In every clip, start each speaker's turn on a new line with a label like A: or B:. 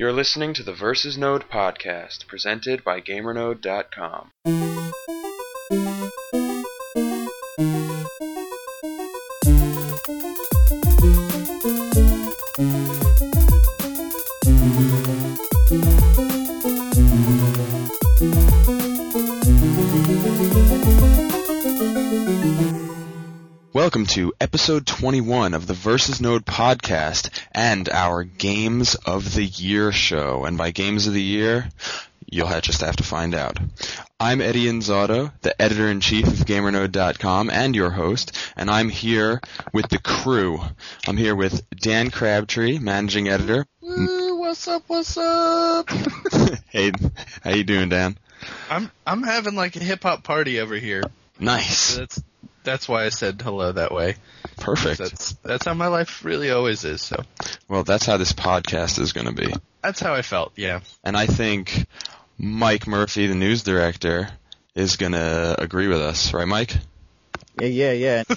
A: You're listening to the Versus Node podcast, presented by GamerNode.com. Welcome to episode 21 of the Versus Node podcast and our Games of the Year show. And by Games of the Year, you'll have, just have to find out. I'm Eddie Inzauto, the editor-in-chief of GamerNode.com and your host, and I'm here with the crew. I'm here with Dan Crabtree, managing editor.
B: Woo, what's up, what's up?
A: hey, how you doing, Dan?
B: I'm I'm having like a hip hop party over here.
A: Nice.
B: So that's that's why I said hello that way.
A: Perfect.
B: That's that's how my life really always is. So
A: Well, that's how this podcast is going to be.
B: that's how I felt. Yeah.
A: And I think Mike Murphy, the news director, is going to agree with us, right, Mike?
C: Yeah, yeah, yeah.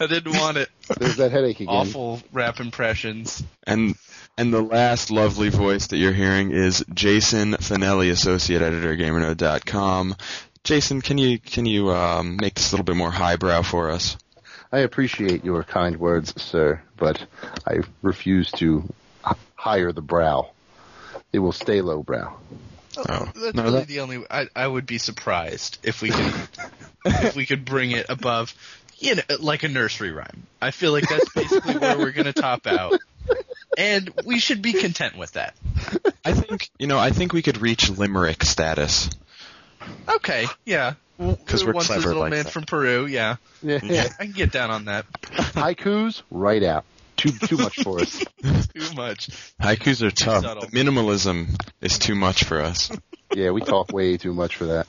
B: I didn't want it.
D: There's that headache again.
B: Awful rap impressions.
A: And and the last lovely voice that you're hearing is Jason Finelli, associate editor, GamerNode.com. Jason, can you can you um, make this a little bit more highbrow for us?
D: I appreciate your kind words, sir, but I refuse to h- higher the brow. It will stay lowbrow.
A: Oh,
B: That's
A: no,
B: really
A: that-
B: the only. I I would be surprised if we could if we could bring it above. You know, like a nursery rhyme. I feel like that's basically where we're gonna top out, and we should be content with that.
A: I think you know. I think we could reach limerick status.
B: Okay, yeah.
A: Because we're
B: Once
A: clever
B: this little
A: like
B: man
A: that.
B: from Peru, yeah.
D: Yeah.
B: I can get down on that.
D: Haikus, right out. Too too much for us.
B: Too much.
A: Haikus are tough.
B: subtle.
A: Minimalism is too much for us.
D: Yeah, we talk way too much for that.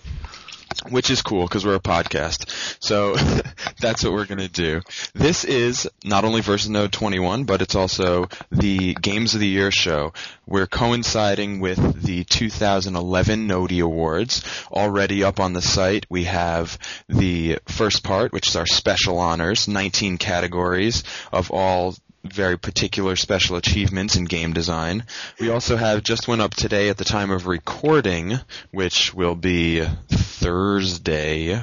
A: Which is cool because we're a podcast. So that's what we're going to do. This is not only Versus Node 21, but it's also the Games of the Year show. We're coinciding with the 2011 Nodie Awards. Already up on the site, we have the first part, which is our special honors, 19 categories of all very particular special achievements in game design. We also have just went up today at the time of recording, which will be Thursday,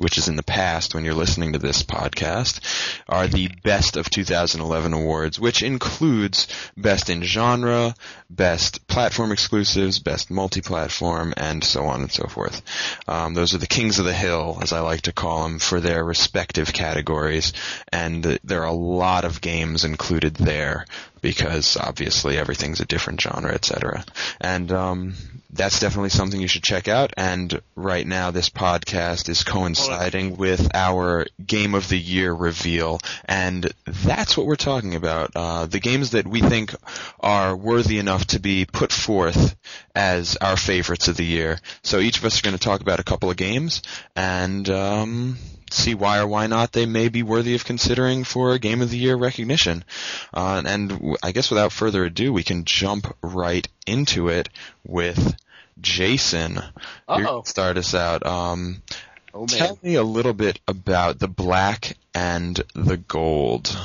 A: which is in the past when you're listening to this podcast, are the best of 2011 awards, which includes best in genre, best platform exclusives, best multi-platform, and so on and so forth. Um, those are the kings of the hill, as I like to call them, for their respective categories, and there are a lot of games included there because obviously everything's a different genre, etc. And um, that's definitely something you should check out. And right now, this podcast is coinciding with our Game of the Year reveal, and that's what we're talking about. Uh, the games that we think are worthy enough to be put forth as our favorites of the year. So each of us are going to talk about a couple of games and um, see why or why not they may be worthy of considering for a Game of the Year recognition. Uh, and w- I guess without further ado, we can jump right into it with Jason.
D: Uh-oh.
A: Start us out. Um,
D: Oh
A: tell me a little bit about the black and the gold.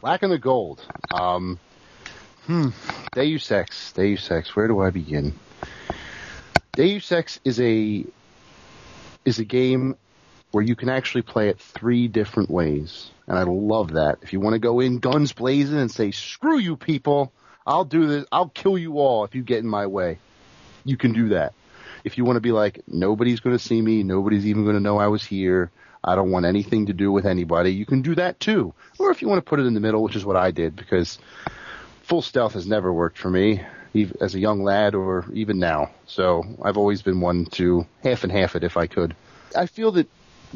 D: Black and the gold. Um Hmm. Deus Ex. Deus Ex. Where do I begin? Deus Ex is a is a game where you can actually play it three different ways. And I love that. If you want to go in guns blazing and say, screw you people, I'll do this, I'll kill you all if you get in my way. You can do that. If you want to be like, nobody's going to see me, nobody's even going to know I was here, I don't want anything to do with anybody, you can do that too. Or if you want to put it in the middle, which is what I did, because full stealth has never worked for me, as a young lad or even now. So I've always been one to half and half it if I could. I feel that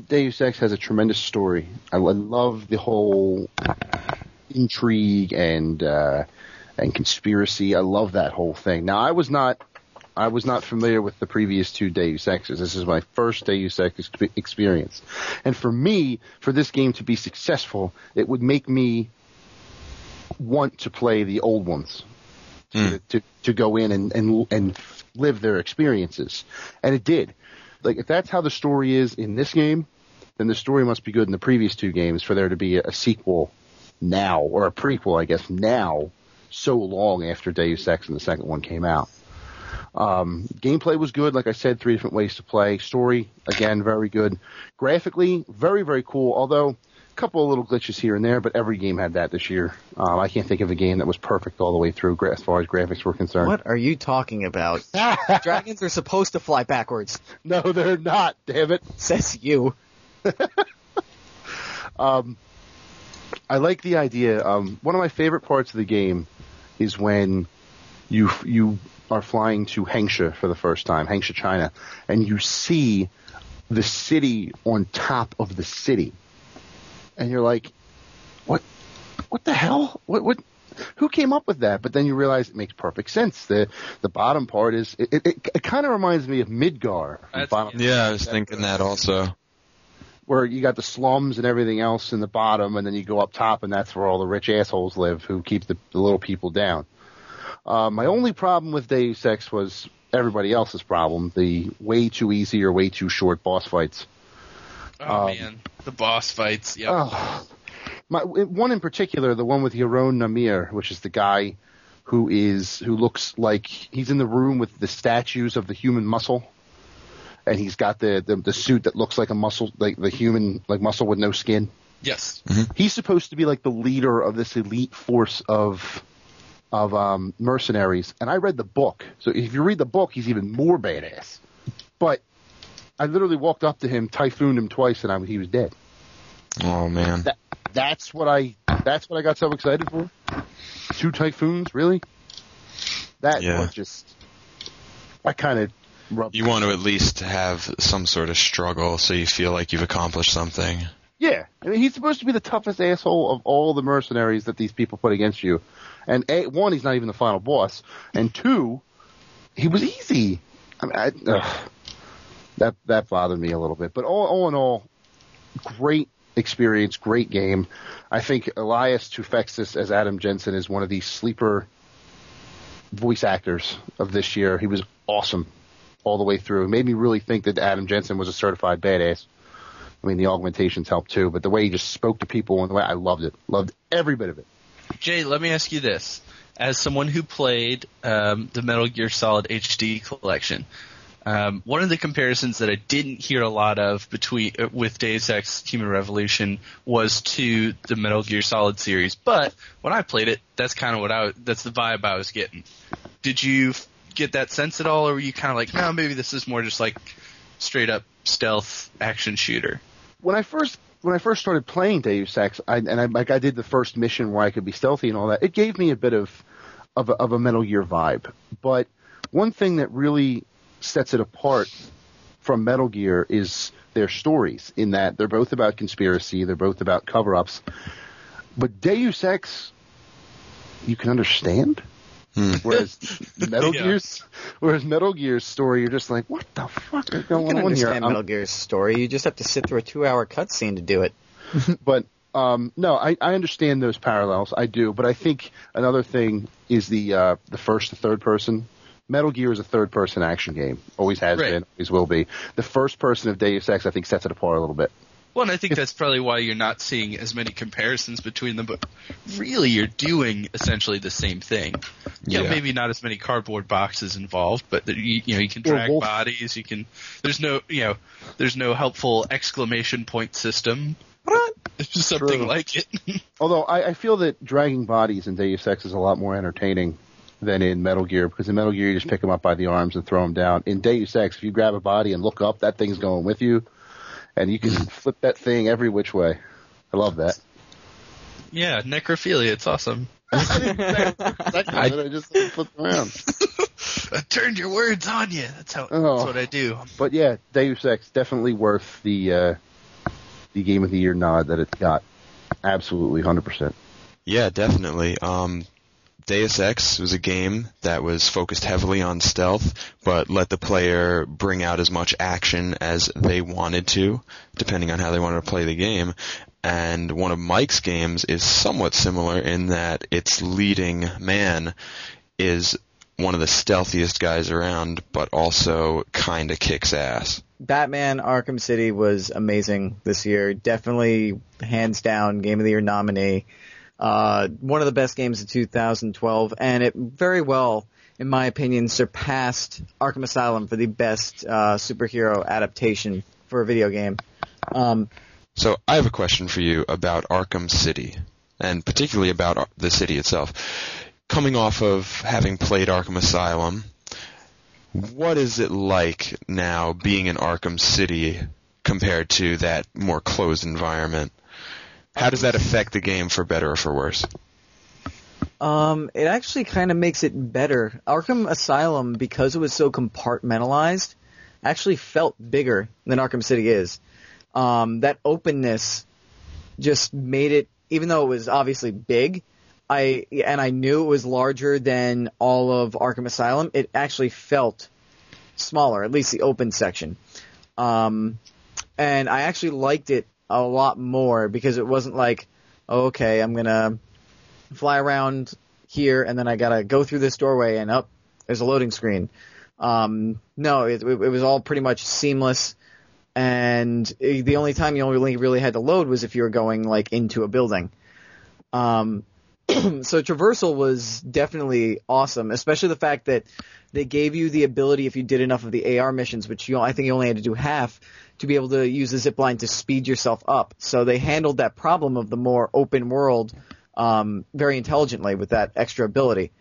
D: Deus Ex has a tremendous story. I lo- love the whole intrigue and uh, and conspiracy. I love that whole thing. Now I was not I was not familiar with the previous two Deus Exes. This is my first Deus Ex experience, and for me, for this game to be successful, it would make me want to play the old ones. To, to to go in and, and and live their experiences, and it did. Like if that's how the story is in this game, then the story must be good in the previous two games for there to be a, sequel now or a prequel, I guess now so long after Deus Ex and the second one came out. Um, gameplay was good, like I said, three different ways to play. Story, again, very good. Graphically, very, very cool, although couple of little glitches here and there, but every game had that this year. Um, I can't think of a game that was perfect all the way through as far as graphics were concerned.
C: What are you talking about? Dragons are supposed to fly backwards.
D: no, they're not, damn it.
C: Says you.
D: um, I like the idea. Um, one of my favorite parts of the game is when you you are flying to Hengsha for the first time, Hengsha, China, and you see the city on top of the city, and you're like, "What? What the hell? What? What?" Who came up with that? But then you realize it makes perfect sense. The the bottom part is it. It, it, it kind of reminds me of Midgar.
A: Yeah, I was thinking that also.
D: where you got the slums and everything else in the bottom, and then you go up top, and that's where all the rich assholes live who keep the, the little people down. Uh, my only problem with Deus Ex was everybody else's problem: the way too easy or way too short boss fights.
B: Oh
D: Um,
B: man, the boss fights. Yep.
D: Oh, my one in particular, the one with Yaron Namir, which is the guy who is who looks like he's in the room with the statues of the human muscle, and he's got the the, the suit that looks like a muscle, like the human like muscle with no skin.
B: Yes.
D: he's supposed to be like the leader of this elite force of of um, mercenaries. And I read the book, so if you read the book, he's even more badass. But I literally walked up to him, typhooned him twice, and I, he was dead.
A: Oh man.
D: That that's what I that's what I got so excited for. Two typhoons, really? That
A: Yeah.
D: was just I kind of.
A: You want to at least have some sort of struggle so you feel like you've accomplished something.
D: Yeah, I mean, he's supposed to be the toughest asshole of all the mercenaries that these people put against you. And a, one, he's not even the final boss, and two, he was easy. I mean, I, ugh, that that bothered me a little bit. But all, all in all, great experience, great game. I think Elias Toufexis as Adam Jensen is one of the sleeper voice actors of this year. He was awesome all the way through. It made me really think that Adam Jensen was a certified badass. I mean, the augmentations helped too, but the way he just spoke to people and the way I loved it, loved every bit of it.
B: Jay, let me ask you this: as someone who played um, the Metal Gear Solid HD collection, um, one of the comparisons that I didn't hear a lot of between uh, with Deus Ex: Human Revolution was to the Metal Gear Solid series. But when I played it, that's kind of what I that's the vibe I was getting. Did you get that sense at all, or were you kind of like, no, maybe this is more just like straight up stealth action shooter?
D: When I first when I first started playing Deus Ex, I, and I, like I did the first mission where I could be stealthy and all that, it gave me a bit of of a, of a Metal Gear vibe. But one thing that really sets it apart from Metal Gear is their stories. In that they're both about conspiracy, they're both about cover ups. But Deus Ex, you can understand. Whereas Metal
B: Yeah.
D: Gear's, whereas Metal Gear's story, you're just like, what the fuck is
C: You
D: going
C: can
D: on here?
C: understand
D: I'm-
C: Metal Gear's story. You just have to sit through a two-hour cutscene to do it.
D: but um, no, I, I understand those parallels. I do, but I think another thing is the uh, the first to third person. Metal Gear is a third person action game. Always has
B: Right.
D: been, always will be. The first person of Deus Ex, I think, sets it apart a little bit.
B: Well, and I think that's probably why you're not seeing as many comparisons between them, but really you're doing essentially the same thing. You know,
A: Yeah.
B: maybe not as many cardboard boxes involved, but you, you know, you can drag
D: wolf.
B: bodies, you can, there's no, you know, there's no helpful exclamation point system. It's just something
D: True.
B: like it.
D: Although I, I feel that dragging bodies in Deus Ex is a lot more entertaining than in Metal Gear because in Metal Gear you just pick them up by the arms and throw them down. In Deus Ex, if you grab a body and look up, that thing's going with you, and you can flip that thing every which way. I love that.
B: yeah, necrophilia, it's awesome.
D: I, I just flip around.
B: I turned your words on you. That's how,
D: Oh.
B: that's what I do.
D: But yeah, Deus Ex definitely worth the uh, the game of the year nod that it got. Absolutely, hundred percent.
A: Yeah, definitely. Um, Deus Ex was a game that was focused heavily on stealth, but let the player bring out as much action as they wanted to, depending on how they wanted to play the game. And one of Mike's games is somewhat similar in that its leading man is one of the stealthiest guys around, but also kinda kicks ass.
C: Batman Arkham City was amazing this year. Definitely hands down game of the year nominee. Uh, one of the best games of 2012, and it very well, in my opinion, surpassed Arkham Asylum for the best uh, superhero adaptation for a video game. Um,
A: So I have a question for you about Arkham City, and particularly about the city itself. Coming off of having played Arkham Asylum, what is it like now being in Arkham City compared to that more closed environment? How does that affect the game for better or for worse?
C: Um, it actually kind of makes it better. Arkham Asylum, because it was so compartmentalized, actually felt bigger than Arkham City is. Um, that openness just made it, even though it was obviously big, I and I knew it was larger than all of Arkham Asylum. It actually felt smaller, at least the open section. Um, and I actually liked it a lot more because it wasn't like, oh, okay, I'm gonna fly around here and then I gotta go through this doorway and up there's a loading screen. Um, no, it, it was all pretty much seamless. And the only time you only really had to load was if you were going like into a building. Um, so traversal was definitely awesome, especially the fact that they gave you the ability if you did enough of the AR missions, which you I think you only had to do half, to be able to use the zip line to speed yourself up. So they handled that problem of the more open world um, very intelligently with that extra ability.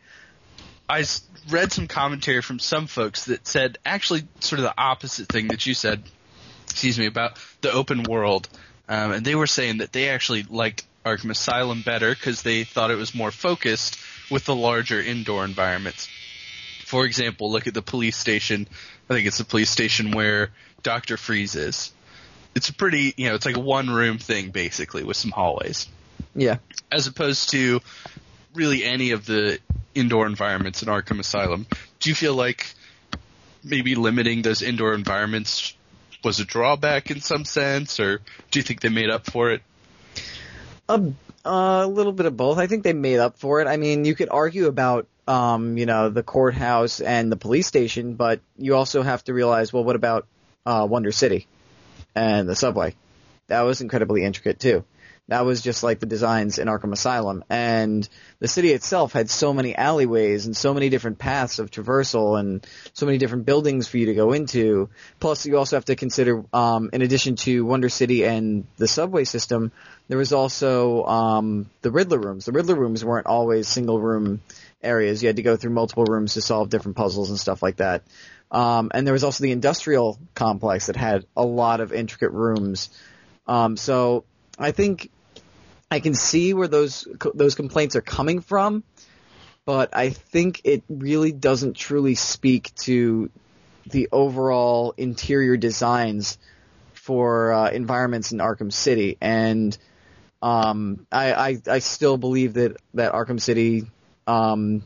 B: I read some commentary from some folks that said actually sort of the opposite thing that you said. Excuse me about the open world, um, and they were saying that they actually liked Arkham Asylum better because they thought it was more focused with the larger indoor environments. For example, look at the police station. I think it's the police station where Doctor Freeze is. It's a pretty, you know, it's like a one room thing basically with some hallways
C: Yeah.
B: as opposed to really any of the indoor environments in Arkham Asylum. Do you feel like maybe limiting those indoor environments was a drawback in some sense, or do you think they made up for it?
C: A, a little bit of both. I think they made up for it. I mean, you could argue about, um, you know, the courthouse and the police station, but you also have to realize, well, what about uh, Wonder City and the subway? That was incredibly intricate too. That was just like the designs in Arkham Asylum, and the city itself had so many alleyways and so many different paths of traversal and so many different buildings for you to go into. Plus, you also have to consider, um, in addition to Wonder City and the subway system, there was also um, the Riddler rooms. The Riddler rooms weren't always single room areas. You had to go through multiple rooms to solve different puzzles and stuff like that. Um, and there was also the industrial complex that had a lot of intricate rooms. Um, so I think I can see where those those complaints are coming from, but I think it really doesn't truly speak to the overall interior designs for uh, environments in Arkham City. And um, I, I I still believe that that Arkham City um,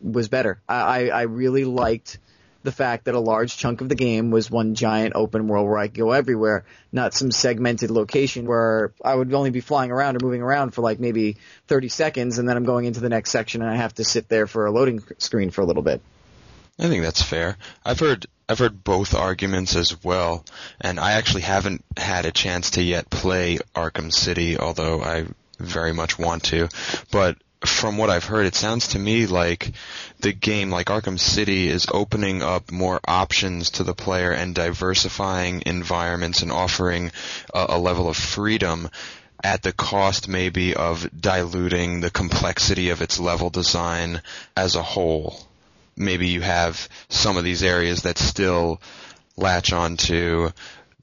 C: was better. I, I I really liked the fact that a large chunk of the game was one giant open world where I could go everywhere, not some segmented location where I would only be flying around or moving around for like maybe 30 seconds and then I'm going into the next section and I have to sit there for a loading screen for a little bit.
A: I think that's fair. I've heard I've heard both arguments as well, and I actually haven't had a chance to yet play Arkham City, although I very much want to. But from what I've heard, it sounds to me like the game, like Arkham City, is opening up more options to the player and diversifying environments and offering a, a level of freedom at the cost maybe of diluting the complexity of its level design as a whole. Maybe you have some of these areas that still latch onto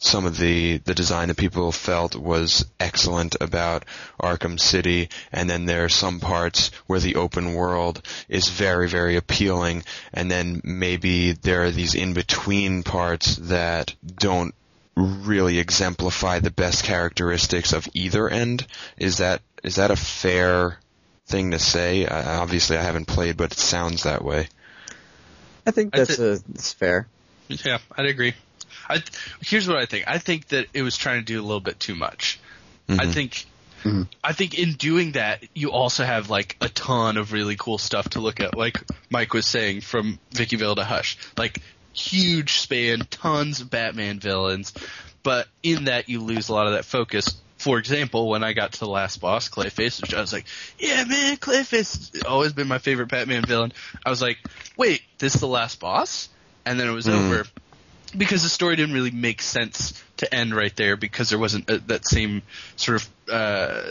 A: some of the, the design that people felt was excellent about Arkham City, and then there are some parts where the open world is very, very appealing, and then maybe there are these in-between parts that don't really exemplify the best characteristics of either end. Is that is that a fair thing to say? Uh, obviously, I haven't played, but it sounds that way.
C: I think
B: I'd
C: that's, a, that's fair.
B: Yeah, I'd agree. I, here's what I think. I think that it was trying to do a little bit too much. I
A: Mhm.
B: think
D: Mhm.
B: I think in doing that, you also have like a ton of really cool stuff to look at. Like Mike was saying, from Vicki Vale to Hush, like huge span, tons of Batman villains. But in that, you lose a lot of that focus for example, when I got to the last boss, Clayface, which I was like, yeah, man, Clayface has always been my favorite Batman villain. I was like, wait, this is the last boss? And then it was
A: Mm.
B: over because the story didn't really make sense to end right there because there wasn't a, that same sort of uh,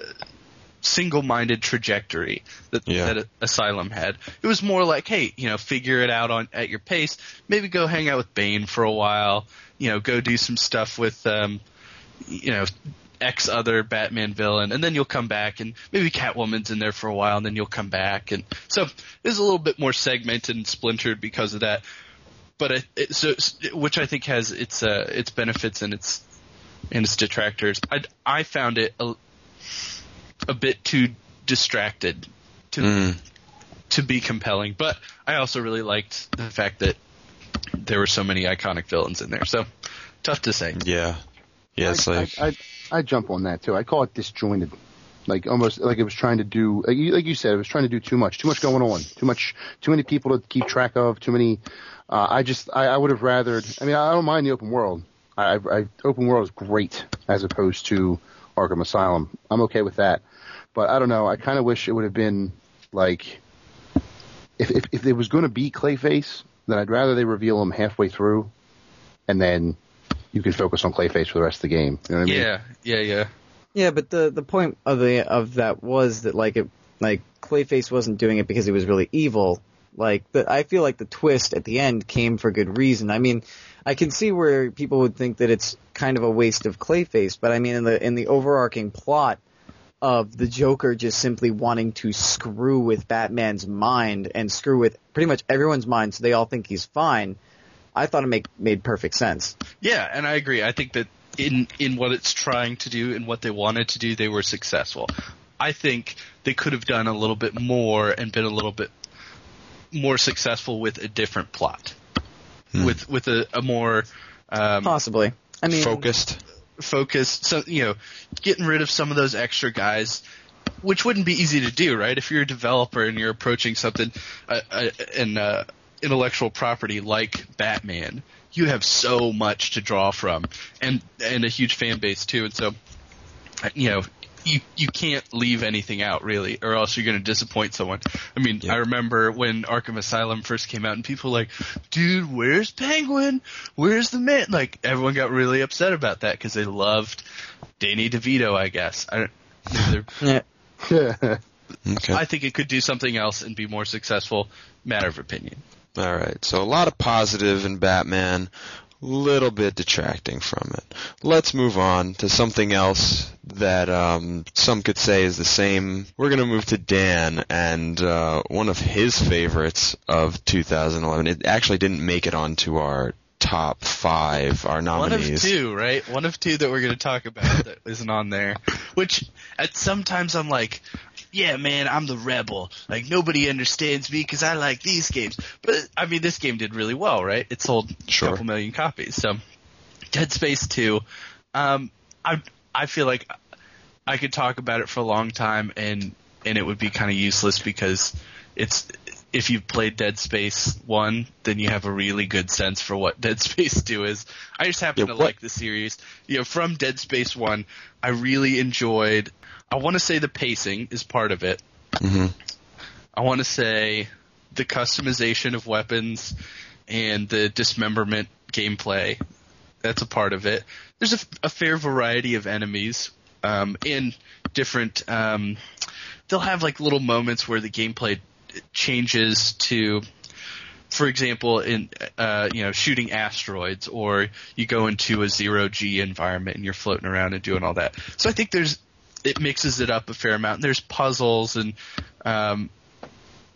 B: single-minded trajectory that,
A: Yeah.
B: that Asylum had. It was more like, hey, you know, figure it out on at your pace. Maybe go hang out with Bane for a while. You know, go do some stuff with, um, you know, X other Batman villain, and then you'll come back, and maybe Catwoman's in there for a while, and then you'll come back, and so it was a little bit more segmented and splintered because of that. But it, it, so, which I think has its uh, its benefits and its and its detractors. I I found it a, a bit too distracted to
A: Mm.
B: to be compelling, but I also really liked the fact that there were so many iconic villains in there. So tough to say.
A: Yeah. Yeah,
D: I,
A: like
D: I, I, I jump on that too. I call it disjointed. Like almost like it was trying to do, like you, like you said, it was trying to do too much, too much going on, too much, too many people to keep track of, too many. Uh, I just, I, I would have rather I mean, I don't mind the open world. I, I, open world is great as opposed to Arkham Asylum. I'm okay with that, but I don't know. I kind of wish it would have been like, if if, if there was going to be Clayface, then I'd rather they reveal him halfway through, and then you could focus on Clayface for the rest of the game. You know what I mean?
B: Yeah, yeah, yeah.
C: Yeah, but the the point of the of that was that like it like Clayface wasn't doing it because he was really evil. Like the, I feel like the twist at the end came for good reason. I mean, I can see where people would think that it's kind of a waste of Clayface, but I mean in the in the overarching plot of the Joker just simply wanting to screw with Batman's mind and screw with pretty much everyone's mind so they all think he's fine. I thought it make made perfect sense.
B: Yeah, and I agree. I think that in in what it's trying to do and what they wanted to do, they were successful. I think they could have done a little bit more and been a little bit more successful with a different plot, with with a, a more um,
C: Possibly. I mean,
A: focused.
B: focused. So you know, getting rid of some of those extra guys. Which wouldn't be easy to do, right? If you're a developer and you're approaching something, uh, uh, an uh, intellectual property like Batman, you have so much to draw from, and and a huge fan base too. And so, uh, you know, you you can't leave anything out really, or else you're going to disappoint someone. I mean,
A: Yeah.
B: I remember when Arkham Asylum first came out, and people were like, "Dude, where's Penguin? Where's the man?" Like everyone got really upset about that because they loved Danny DeVito. I guess I don't.
C: yeah.
A: Okay.
B: I think it could do something else and be more successful. Matter of opinion.
A: All right. So a lot of positive in Batman, little bit detracting from it. Let's move on to something else that um, some could say is the same. We're going to move to Dan and uh, one of his favorites of 2011. It actually didn't make it onto our top five, our nominees.
B: One of two, right? One of two that we're going to talk about that isn't on there. Which at sometimes I'm like, yeah, man, I'm the rebel. Like nobody understands me because I like these games. But I mean, this game did really well, right? It sold
A: Sure.
B: a couple million copies. So, Dead Space Two, um, I I feel like I could talk about it for a long time and and it would be kind of useless because it's if you've played Dead Space 1, then you have a really good sense for what Dead Space 2 is. I just happen
A: Yeah,
B: to
A: what-
B: like the series. You know, from Dead Space 1, I really enjoyed I want to say the pacing is part of it.
A: Mhm.
B: I want to say the customization of weapons and the dismemberment gameplay. That's a part of it. There's a, a fair variety of enemies um, and different. Um, they'll have like little moments where the gameplay changes to, for example, in uh, you know shooting asteroids, or you go into a zero g environment and you're floating around and doing all that. So I think there's it mixes it up a fair amount. And there's puzzles and um,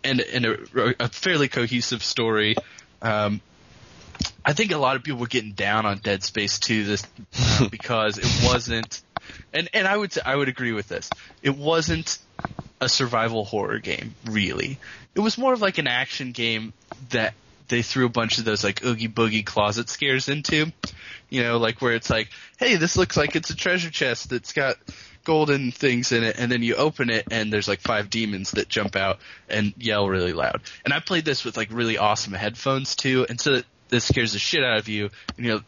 B: and and a, a fairly cohesive story. Um, I think a lot of people were getting down on Dead Space 2 this uh, because it wasn't, and and I would I would agree with this. It wasn't a survival horror game, really. It was more of like an action game that they threw a bunch of those like oogie boogie closet scares into. You know, like where it's like, hey, this looks like it's a treasure chest that's got golden things in it, and then you open it and there's like five demons that jump out and yell really loud. And I played this with like really awesome headphones too, and so this scares the shit out of you, and you know,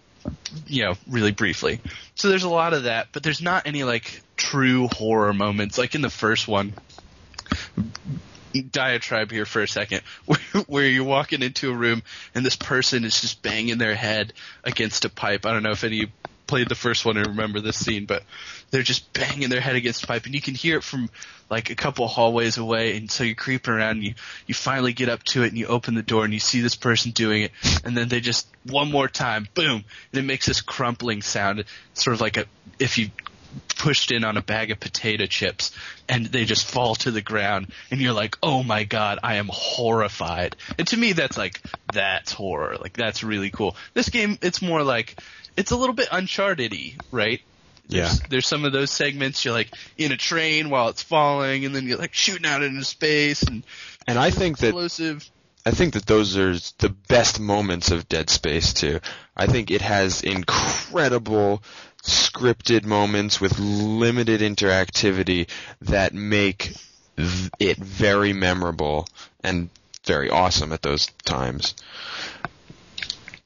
B: you know, really briefly. So there's a lot of that, but there's not any like true horror moments. Like in the first one, diatribe here for a second, where, you're walking into a room and this person is just banging their head against a pipe. I don't know if any of you played the first one and remember this scene, but they're just banging their head against a pipe and you can hear it from like a couple hallways away and so you're creeping around and you, you finally get up to it and you open the door and you see this person doing it and then they just one more time, boom, and it makes this crumpling sound, sort of like a if you pushed in on a bag of potato chips and they just fall to the ground and you're like, "Oh my god, I am horrified." And to me that's like that's horror. Like that's really cool. This game it's more like it's a little bit uncharted-y, right? There's,
A: Yeah.
B: there's some of those segments you're like in a train while it's falling and then you're like shooting out into space and
A: And I think that
B: explosive.
A: I think that those are the best moments of Dead Space 2. I think it has incredible scripted moments with limited interactivity that make it very memorable and very awesome at those times.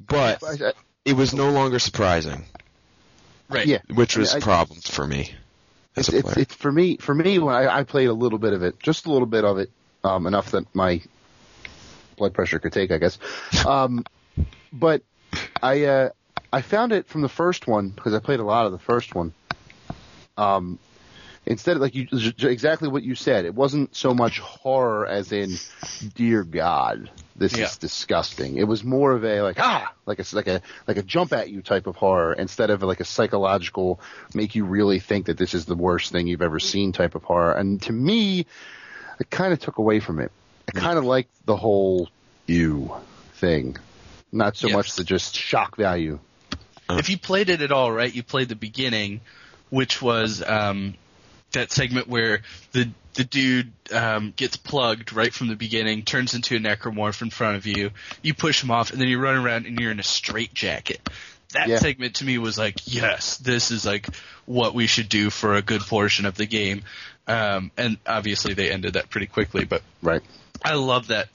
A: But
D: I- I-
A: it was no longer surprising,
B: Right.
D: yeah,
A: which
D: I mean,
A: was
D: I-
A: problems for me
D: it's, it's, it's for me. For me, when I, I played a little bit of it, just a little bit of it, um, enough that my blood pressure could take, I guess. Um, but I uh, I found it from the first one because I played a lot of the first one. Um, instead of like you exactly what you said, it wasn't so much horror as in, dear God, this
B: Yeah.
D: is disgusting. It was more of a like ah, like a like a like a jump at you type of horror instead of like a psychological make you really think that this is the worst thing you've ever seen type of horror. And to me, it kind of took away from it. I kind of liked the whole you thing, not so
B: Yes.
D: much the just shock value.
B: If you played it at all, right, you played the beginning, which was um, that segment where the the dude um, gets plugged right from the beginning, turns into a necromorph in front of you. You push him off, and then you run around and you're in a straitjacket. That
D: Yeah.
B: segment to me was like, yes, this is like what we should do for a good portion of the game. Um, and obviously they ended that pretty quickly, but
D: Right.
B: I love that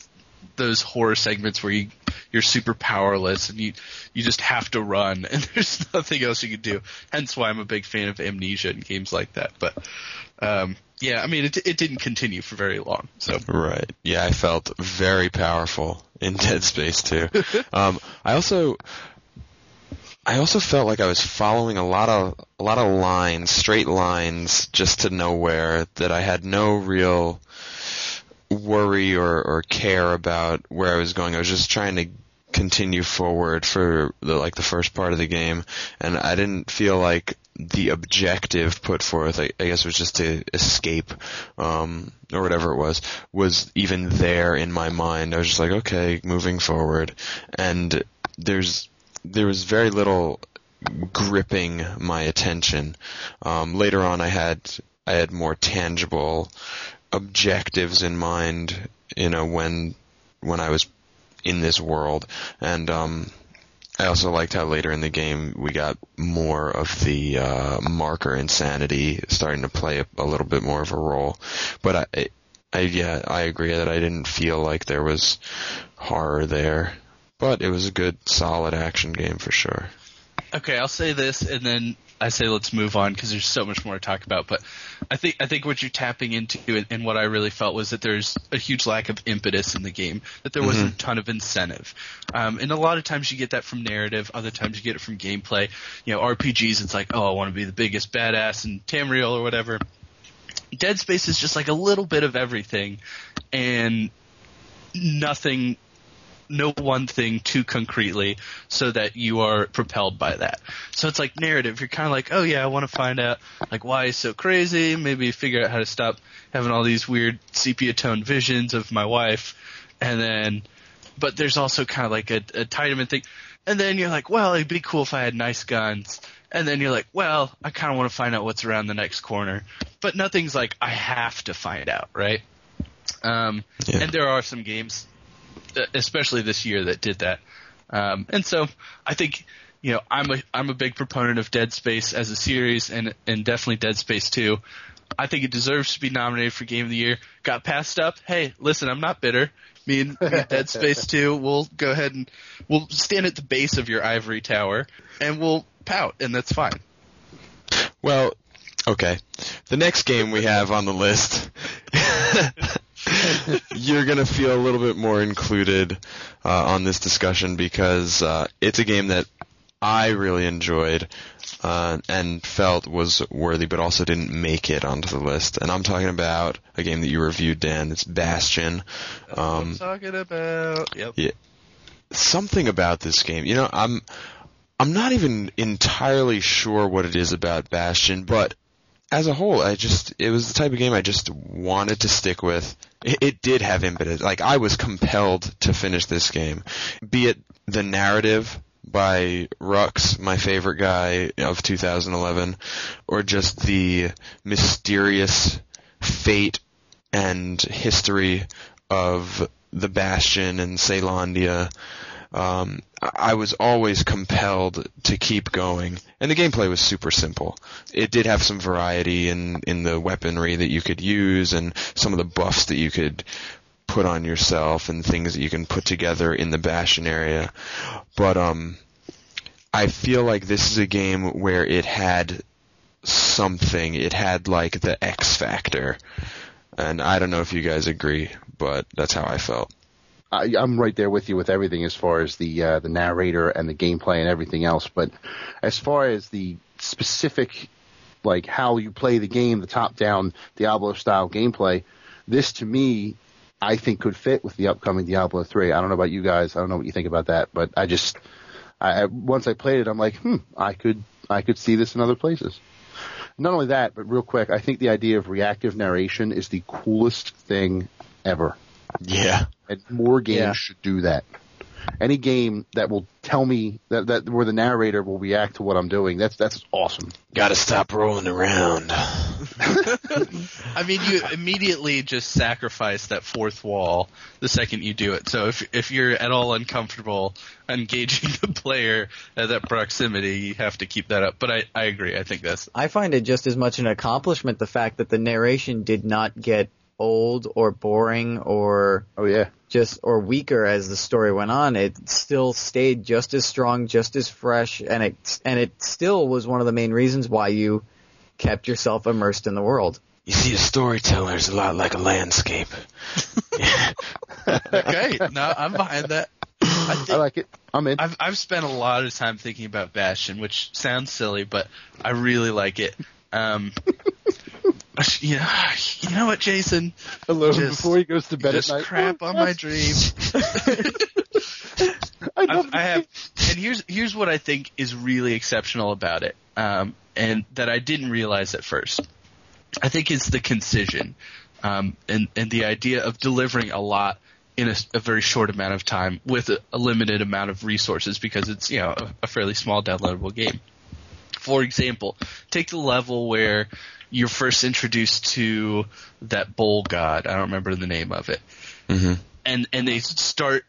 B: those horror segments where you you're super powerless and you you just have to run and there's nothing else you can do. Hence why I'm a big fan of Amnesia and games like that. But um, yeah, I mean it it didn't continue for very long. So
A: Right. Yeah, I felt very powerful in Dead Space 2. um, I also, I also felt like I was following a lot of a lot of lines, straight lines, just to nowhere. That I had no real worry or, or care about where I was going. I was just trying to continue forward for the like the first part of the game, and I didn't feel like the objective put forth. I, I guess it was just to escape, um, or whatever it was, was even there in my mind. I was just like, okay, moving forward, and there's there was very little gripping my attention. Um, later on, I had I had more tangible objectives in mind. You know, when when I was in this world, and um, I also liked how later in the game we got more of the uh, marker insanity starting to play a, a little bit more of a role. But I, I yeah, I agree that I didn't feel like there was horror there. But it was a good, solid action game for sure.
B: okay, I'll say this and then I say let's move on because there's so much more to talk about. But I think I think what you're tapping into and, and what I really felt was that there's a huge lack of impetus in the game. That there wasn't a ton of incentive, um, and a lot of times you get that from narrative. Other times you get it from gameplay. You know, RPGs. It's like, oh, I want to be the biggest badass in Tamriel or whatever. Dead Space is just like a little bit of everything, and nothing no one thing too concretely so that you are propelled by that. So it's like narrative. You're kind of like, oh yeah, I want to find out like why he's so crazy. Maybe figure out how to stop having all these weird sepia tone visions of my wife, and then, but there's also kind of like a, a Tiedemann thing. And then you're like, well, it'd be cool if I had nice guns. And then you're like, well, I kind of want to find out what's around the next corner. But nothing's like, I have to find out, right? Um,
A: Yeah.
B: And there are some games especially this year that did that. Um, and so I think you know I'm a I'm a big proponent of Dead Space as a series and and definitely Dead Space 2. I think it deserves to be nominated for Game of the Year. Got passed up. Hey, listen, I'm not bitter. Me and, me and Dead Space 2, we'll go ahead and we'll stand at the base of your ivory tower and we'll pout, and that's fine.
A: Well, okay. the next game we have on the list, you're gonna feel a little bit more included uh, on this discussion because uh, it's a game that I really enjoyed uh, and felt was worthy, but also didn't make it onto the list. And I'm talking about a game that you reviewed, Dan. It's Bastion. Um,
B: I'm talking about. Yep.
A: Yeah. Something about this game, you know, I'm I'm not even entirely sure what it is about Bastion, but as a whole, I just it was the type of game I just wanted to stick with. It, it did have impetus. Like I was compelled to finish this game, be it the narrative by Rucks, my favorite guy of 2011, or just the mysterious fate and history of the Bastion and Caelondia. Um, I was always compelled to keep going, and the gameplay was super simple. It did have some variety in in the weaponry that you could use, and some of the buffs that you could put on yourself, and things that you can put together in the Bastion area. But um, I feel like this is a game where it had something. It had like the X factor, and I don't know if you guys agree, but that's how I felt.
D: I, I'm right there with you with everything as far as the uh, the narrator and the gameplay and everything else. But as far as the specific, like how you play the game, the top down Diablo style gameplay, this to me, I think could fit with the upcoming Diablo three. I don't know about you guys. I don't know what you think about that, but I just, I, I once I played it, I'm like, hmm, I could I could see this in other places. Not only that, but real quick, I think the idea of reactive narration is the coolest thing ever.
A: Yeah.
D: And more games
C: Yeah.
D: should do that. Any game that will tell me that, that where the narrator will react to what I'm doing, that's that's awesome.
A: Gotta stop rolling around.
B: I mean, you immediately just sacrifice that fourth wall the second you do it. So if if you're at all uncomfortable engaging the player at that proximity, you have to keep that up. But I I agree. I think that's
C: I find it just as much an accomplishment the fact that the narration did not get old or boring or
D: Oh yeah,
C: just or weaker as the story went on. It still stayed just as strong, just as fresh, and it and it still was one of the main reasons why you kept yourself immersed in the world.
A: You see, a storyteller is a lot like a landscape.
B: okay. no, I'm behind that. I
D: I like it. I'm in.
B: I've I've spent a lot of time thinking about Bastion, which sounds silly, but I really like it. Um, you know, you know what, Jason?
D: Alone
B: just-
D: before he goes to bed
B: Just
D: at night.
B: crap on my dream.
D: I
B: I have, and here's here's what I think is really exceptional about it, um, and that I didn't realize at first. I think it's the concision, um, and and the idea of delivering a lot in a, a very short amount of time with a, a limited amount of resources because it's you know a, a fairly small downloadable game. For example, take the level where you're first introduced to that bull god. I don't remember the name of it.
A: Hmm
B: and and they start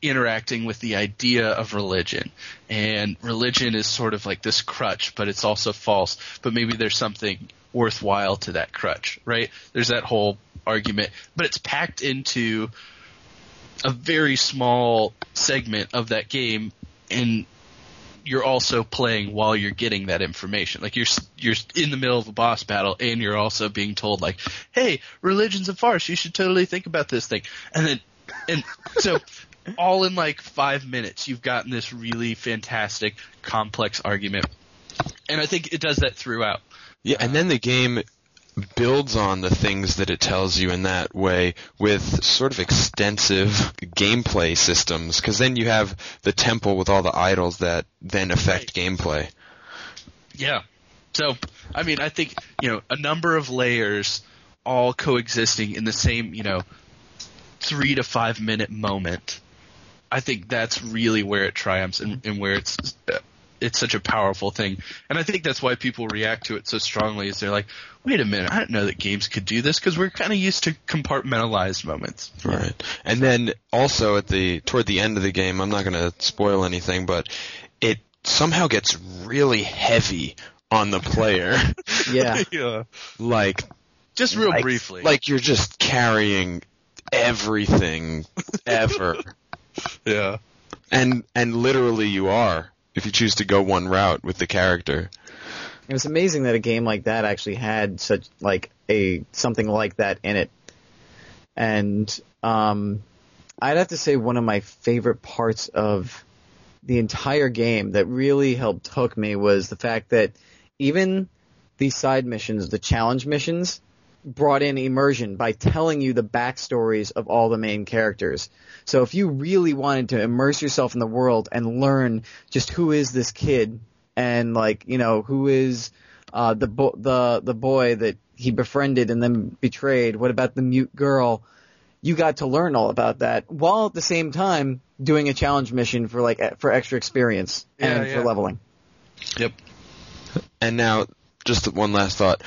B: interacting with the idea of religion. And religion is sort of like this crutch but it's also false. But maybe there's something worthwhile to that crutch right? There's that whole argument. But it's packed into a very small segment of that game. And you're also playing while you're getting that information. Like you're you're in the middle of a boss battle and you're also being told like, "Hey, religion's a farce. You should totally think about this thing." And then and so all in like 5 minutes you've gotten this really fantastic complex argument. And I think it does that throughout.
A: Yeah, and then the game builds on the things that it tells you in that way with sort of extensive gameplay systems because then you have the temple with all the idols that then affect gameplay.
B: Yeah. So, I mean, I think, you know, a number of layers all coexisting in the same, you know, three to five minute moment. I think that's really where it triumphs and, and where it's it's such a powerful thing. And I think that's why people react to it so strongly. Is they're like, wait a minute, I didn't know that games could do this because we're kind of used to compartmentalized moments.
A: Right. And then also at the toward the end of the game, I'm not going to spoil anything, but it somehow gets really heavy on the player.
C: Yeah.
B: yeah.
A: like
B: Just real
A: like,
B: briefly.
A: Like you're just carrying everything ever.
B: yeah.
A: And and literally you are if you choose to go one route with the character.
C: It was amazing that a game like that actually had such like a something like that in it. And um, I'd have to say one of my favorite parts of the entire game that really helped hook me was the fact that even these side missions, the challenge missions, brought in immersion by telling you the backstories of all the main characters. So if you really wanted to immerse yourself in the world and learn just who is this kid and like, you know, who is uh, the bo- the the boy that he befriended and then betrayed, what about the mute girl? You got to learn all about that while at the same time doing a challenge mission for like for extra experience
B: Yeah,
C: and
B: yeah.
C: for leveling.
B: Yep.
A: And now, just one last thought.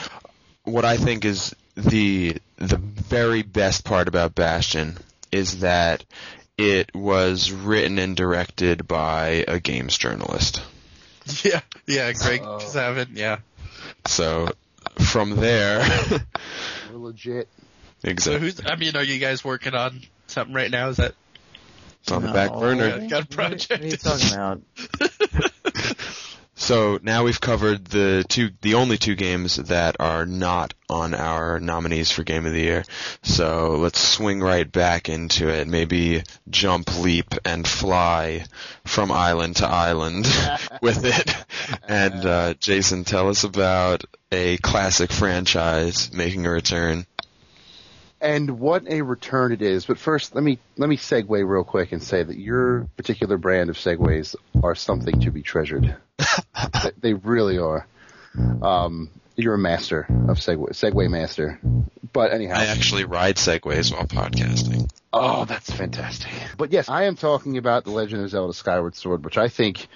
A: What I think is the the very best part about Bastion is that it was written and directed by a games journalist.
B: Yeah. Yeah. Greg
D: Oh.
B: Savin. Yeah.
A: So from there,
D: We're legit.
B: So who's? I mean, are you guys working on something right now? Is that?
A: it's on the back burner.
B: Yeah, got a project.
C: What are you talking about?
A: So now we've covered the two, the only two games that are not on our nominees for Game of the Year. So let's swing right back into it. Maybe jump, leap, and fly from island to island with it. And uh, Jason, tell us about a classic franchise making a return.
D: And what a return it is. But first, let me let me segue real quick and say that your particular brand of segues are something to be treasured. They- they really are. Um, you're a master of segue, segue master. But anyhow,
A: I actually ride segways while podcasting.
D: Oh, that's fantastic. But yes, I am talking about The Legend of Zelda Skyward Sword, which I think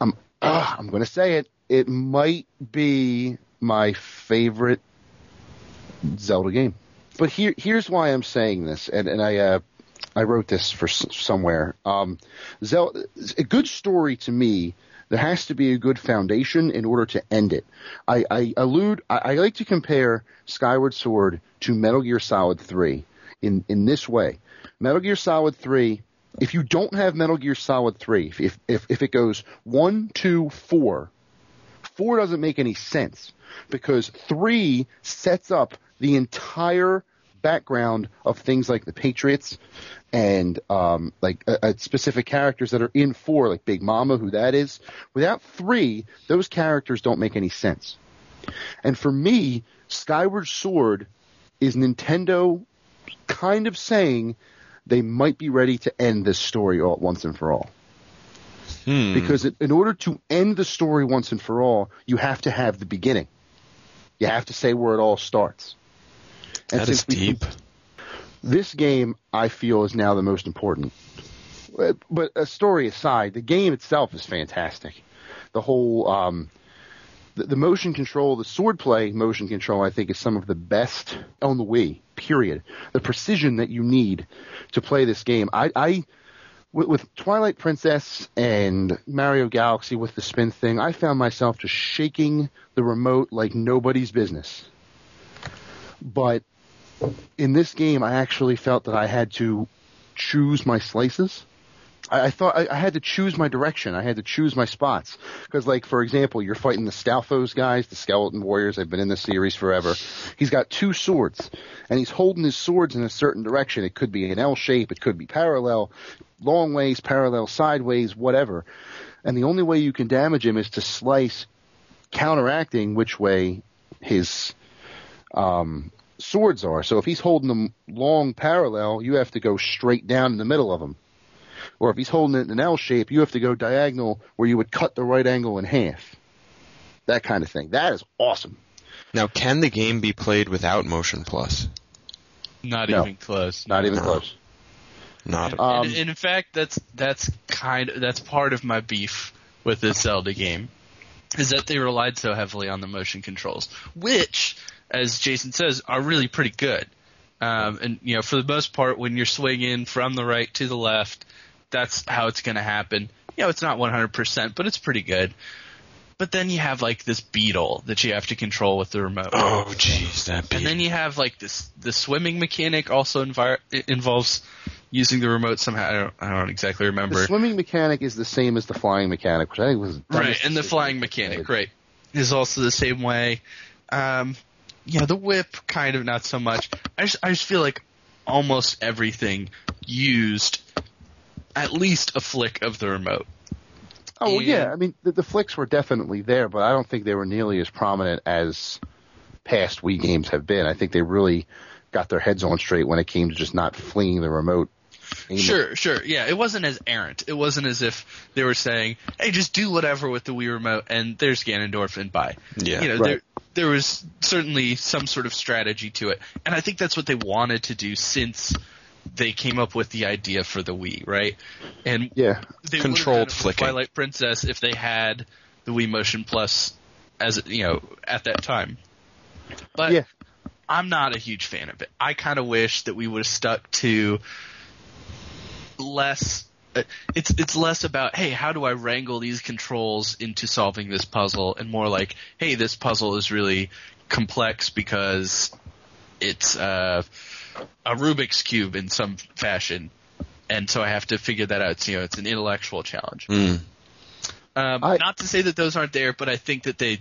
D: I'm uh, I'm going to say it. It might be my favorite Zelda game. But here here's why I'm saying this, and and I uh, I wrote this for s- somewhere. Um, Zelda, a good story to me. There has to be a good foundation in order to end it. I, I allude. I, I like to compare Skyward Sword to Metal Gear Solid 3 in in this way. Metal Gear Solid 3. If you don't have Metal Gear Solid 3, if if if it goes one, two, four, four doesn't make any sense because three sets up the entire background of things like the Patriots and um, like uh, uh, specific characters that are in four, like Big Mama, who that is. Without three, those characters don't make any sense. And for me, Skyward Sword is Nintendo kind of saying they might be ready to end this story all once and for all
A: Hmm.
D: because it, in order to end the story once and for all, you have to have the beginning. You have to say where it all starts. And
A: that is deep.
D: This game, I feel, is now the most important. Uh, But a story aside, the game itself is fantastic. The whole, um, the, the motion control, the swordplay motion control, I think is some of the best on the Wii. Period. The precision that you need to play this game. I, I with Twilight Princess and Mario Galaxy with the spin thing, I found myself just shaking the remote like nobody's business. But in this game, I actually felt that I had to choose my slices. I, thought I, had to choose my direction. I had to choose my spots. Because, like, for example, you're fighting the Stalfos guys, the Skeleton Warriors. They've been in this series forever. He's got two swords, and he's holding his swords in a certain direction. It could be an L shape, it could be parallel, long ways, parallel, sideways, whatever. And the only way you can damage him is to slice, counteracting which way his um, swords are. So if he's holding them long parallel, you have to go straight down in the middle of them. Or if he's holding it in an L shape, you have to go diagonal where you would cut the right angle in half. That kind of thing. That is awesome.
A: Now, can the game be played without Motion Plus?
B: Not
D: No.
B: even close.
D: Not even
A: No.
D: close.
A: Not.
B: And,
D: Um,
B: and in fact, that's that's kind of that's part of my beef with this Zelda game, is that they relied so heavily on the motion controls, which, as Jason says, are really pretty good. Um, and you know, for the most part, when you're swinging from the right to the left, that's how it's going to happen. You know, it's not 100%, but it's pretty good. But then you have like this beetle that you have to control with the remote.
A: oh, jeez, that beat.
B: And then you have like this the swimming mechanic also envi- involves using the remote somehow. I don't, I don't exactly remember.
D: The swimming mechanic is the same as the flying mechanic, which I think was
B: Right, and the flying mechanic, right. is also the same way. Um, yeah, the whip kind of not so much. I just I just feel like almost everything used at least a flick of the remote.
D: Oh well, yeah. I mean, the, the flicks were definitely there, but I don't think they were nearly as prominent as past Wii games have been. I think they really got their heads on straight when it came to just not flinging the remote. aim it.
B: Sure, sure. Yeah, it wasn't as errant. It wasn't as if they were saying, "Hey, just do whatever with the Wii remote," and there's Ganondorf and bye.
A: Yeah.
B: you know,
D: Right.
B: There there was certainly some sort of strategy to it, and I think that's what they wanted to do since they came up with the idea for the Wii, right? And
D: Yeah.
B: they
A: Controlled
B: would've done
A: flicking.
B: Twilight Princess if they had the Wii Motion Plus as you know at that time. But
D: Yeah.
B: I'm not a huge fan of it. I kind of wish that we would have stuck to less. Uh, It's it's less about hey, how do I wrangle these controls into solving this puzzle, and more like hey, this puzzle is really complex because it's uh, a Rubik's cube in some fashion, and so I have to figure that out. It's, you know, it's an intellectual challenge.
A: Mm.
B: Um,
D: I-
B: not to say that those aren't there, but I think that they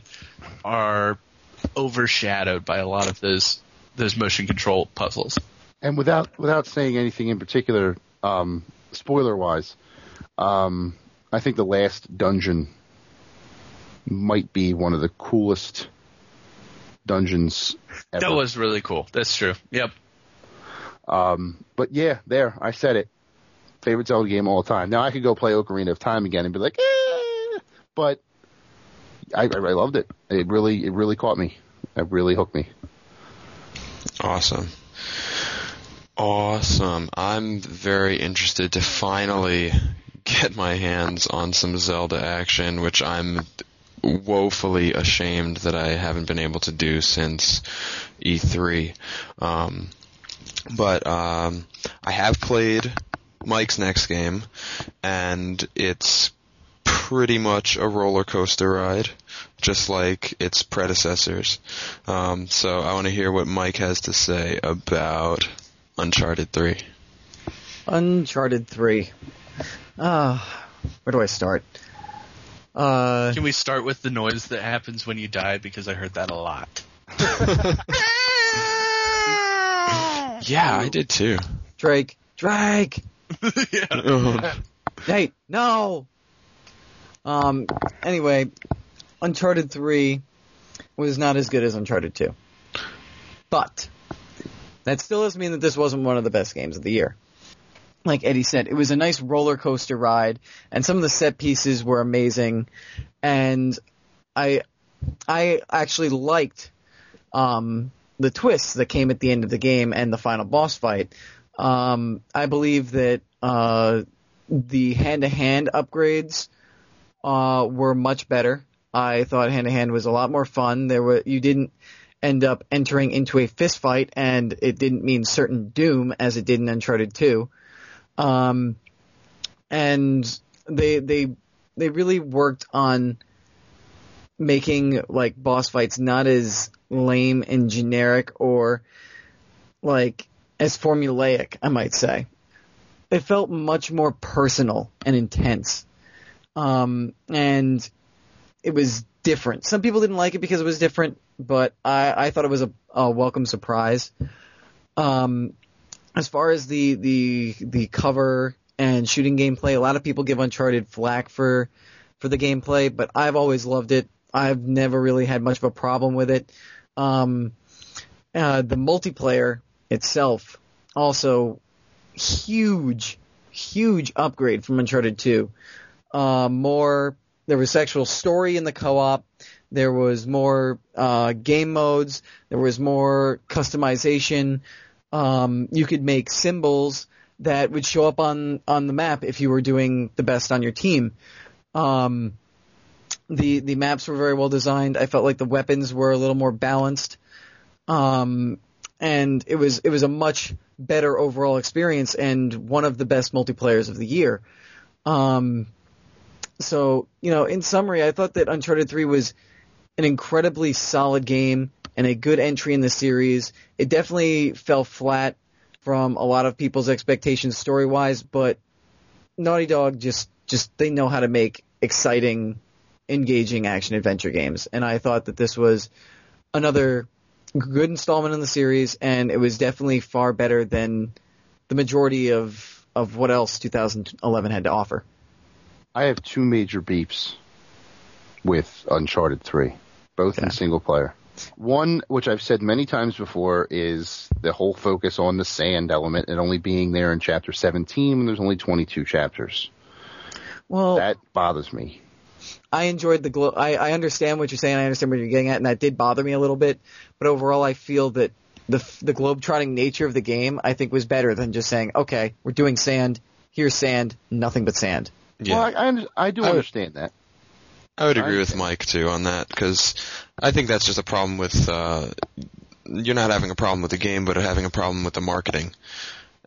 B: are overshadowed by a lot of those those motion control puzzles.
D: And without without saying anything in particular, um, spoiler wise, um, I think the last dungeon might be one of the coolest dungeons ever.
B: That was really cool. That's true. Yep.
D: Um, but yeah, there, I said it. Favorite Zelda game all the time. Now I could go play Ocarina of Time again and be like, eh, but I, I, I loved it. It really, it really caught me. It really hooked me.
A: Awesome. Awesome. I'm very interested to finally get my hands on some Zelda action, which I'm woefully ashamed that I haven't been able to do since E3. Um, but um, I have played Mike's next game, and it's pretty much a roller coaster ride, just like its predecessors. Um, so I want to hear what Mike has to say about Uncharted 3.
C: Uncharted 3. Ah, where do I start? Uh,
B: Can we start with the noise that happens when you die? Because I heard that a lot.
A: Yeah, I did too.
C: Drake. Drake!
B: yeah.
C: Hey, no! Um, anyway, Uncharted 3 was not as good as Uncharted 2. But, that still doesn't mean that this wasn't one of the best games of the year. Like Eddie said, it was a nice roller coaster ride, and some of the set pieces were amazing, and I, I actually liked, um, the twists that came at the end of the game and the final boss fight. Um, I believe that, uh, the hand-to-hand upgrades uh, were much better. I thought hand-to-hand was a lot more fun. There were you didn't end up entering into a fist fight, and it didn't mean certain doom as it did in Uncharted 2. Um, and they they they really worked on making like boss fights not as lame and generic or like as formulaic, I might say it felt much more personal and intense. Um, and it was different. Some people didn't like it because it was different, but I, I thought it was a, a welcome surprise. Um, as far as the, the, the cover and shooting gameplay, a lot of people give Uncharted flack for, for the gameplay, but I've always loved it. I've never really had much of a problem with it. Um, uh, the multiplayer itself also huge, huge upgrade from Uncharted 2. Uh, more, there was actual story in the co-op. There was more uh, game modes. There was more customization. Um, you could make symbols that would show up on on the map if you were doing the best on your team. Um, the the maps were very well designed. I felt like the weapons were a little more balanced. Um, and it was it was a much better overall experience and one of the best multiplayers of the year. Um, so you know, in summary, I thought that Uncharted Three was an incredibly solid game and a good entry in the series. It definitely fell flat from a lot of people's expectations story wise, but Naughty Dog just just they know how to make exciting engaging action adventure games, and I thought that this was another good installment in the series, and it was definitely far better than the majority of of what else 2011 had to offer.
D: I have two major beeps with Uncharted 3, both in single player. One, which I've said many times before, is the whole focus on the sand element and only being there in chapter 17 when there's only 22 chapters.
C: Well,
D: That bothers me.
C: I enjoyed the glo- I, I understand what you're saying. I understand what you're getting at, and that did bother me a little bit. But overall, I feel that the the globe-trotting nature of the game, I think, was better than just saying, "Okay, we're doing sand. Here's sand. Nothing but sand."
A: Yeah.
D: Well, I, I, I do
A: I would-
D: understand that.
A: I would
D: I
A: agree with. Mike too on that because I think that's just a problem with uh, you're not having a problem with the game, but having a problem with the marketing.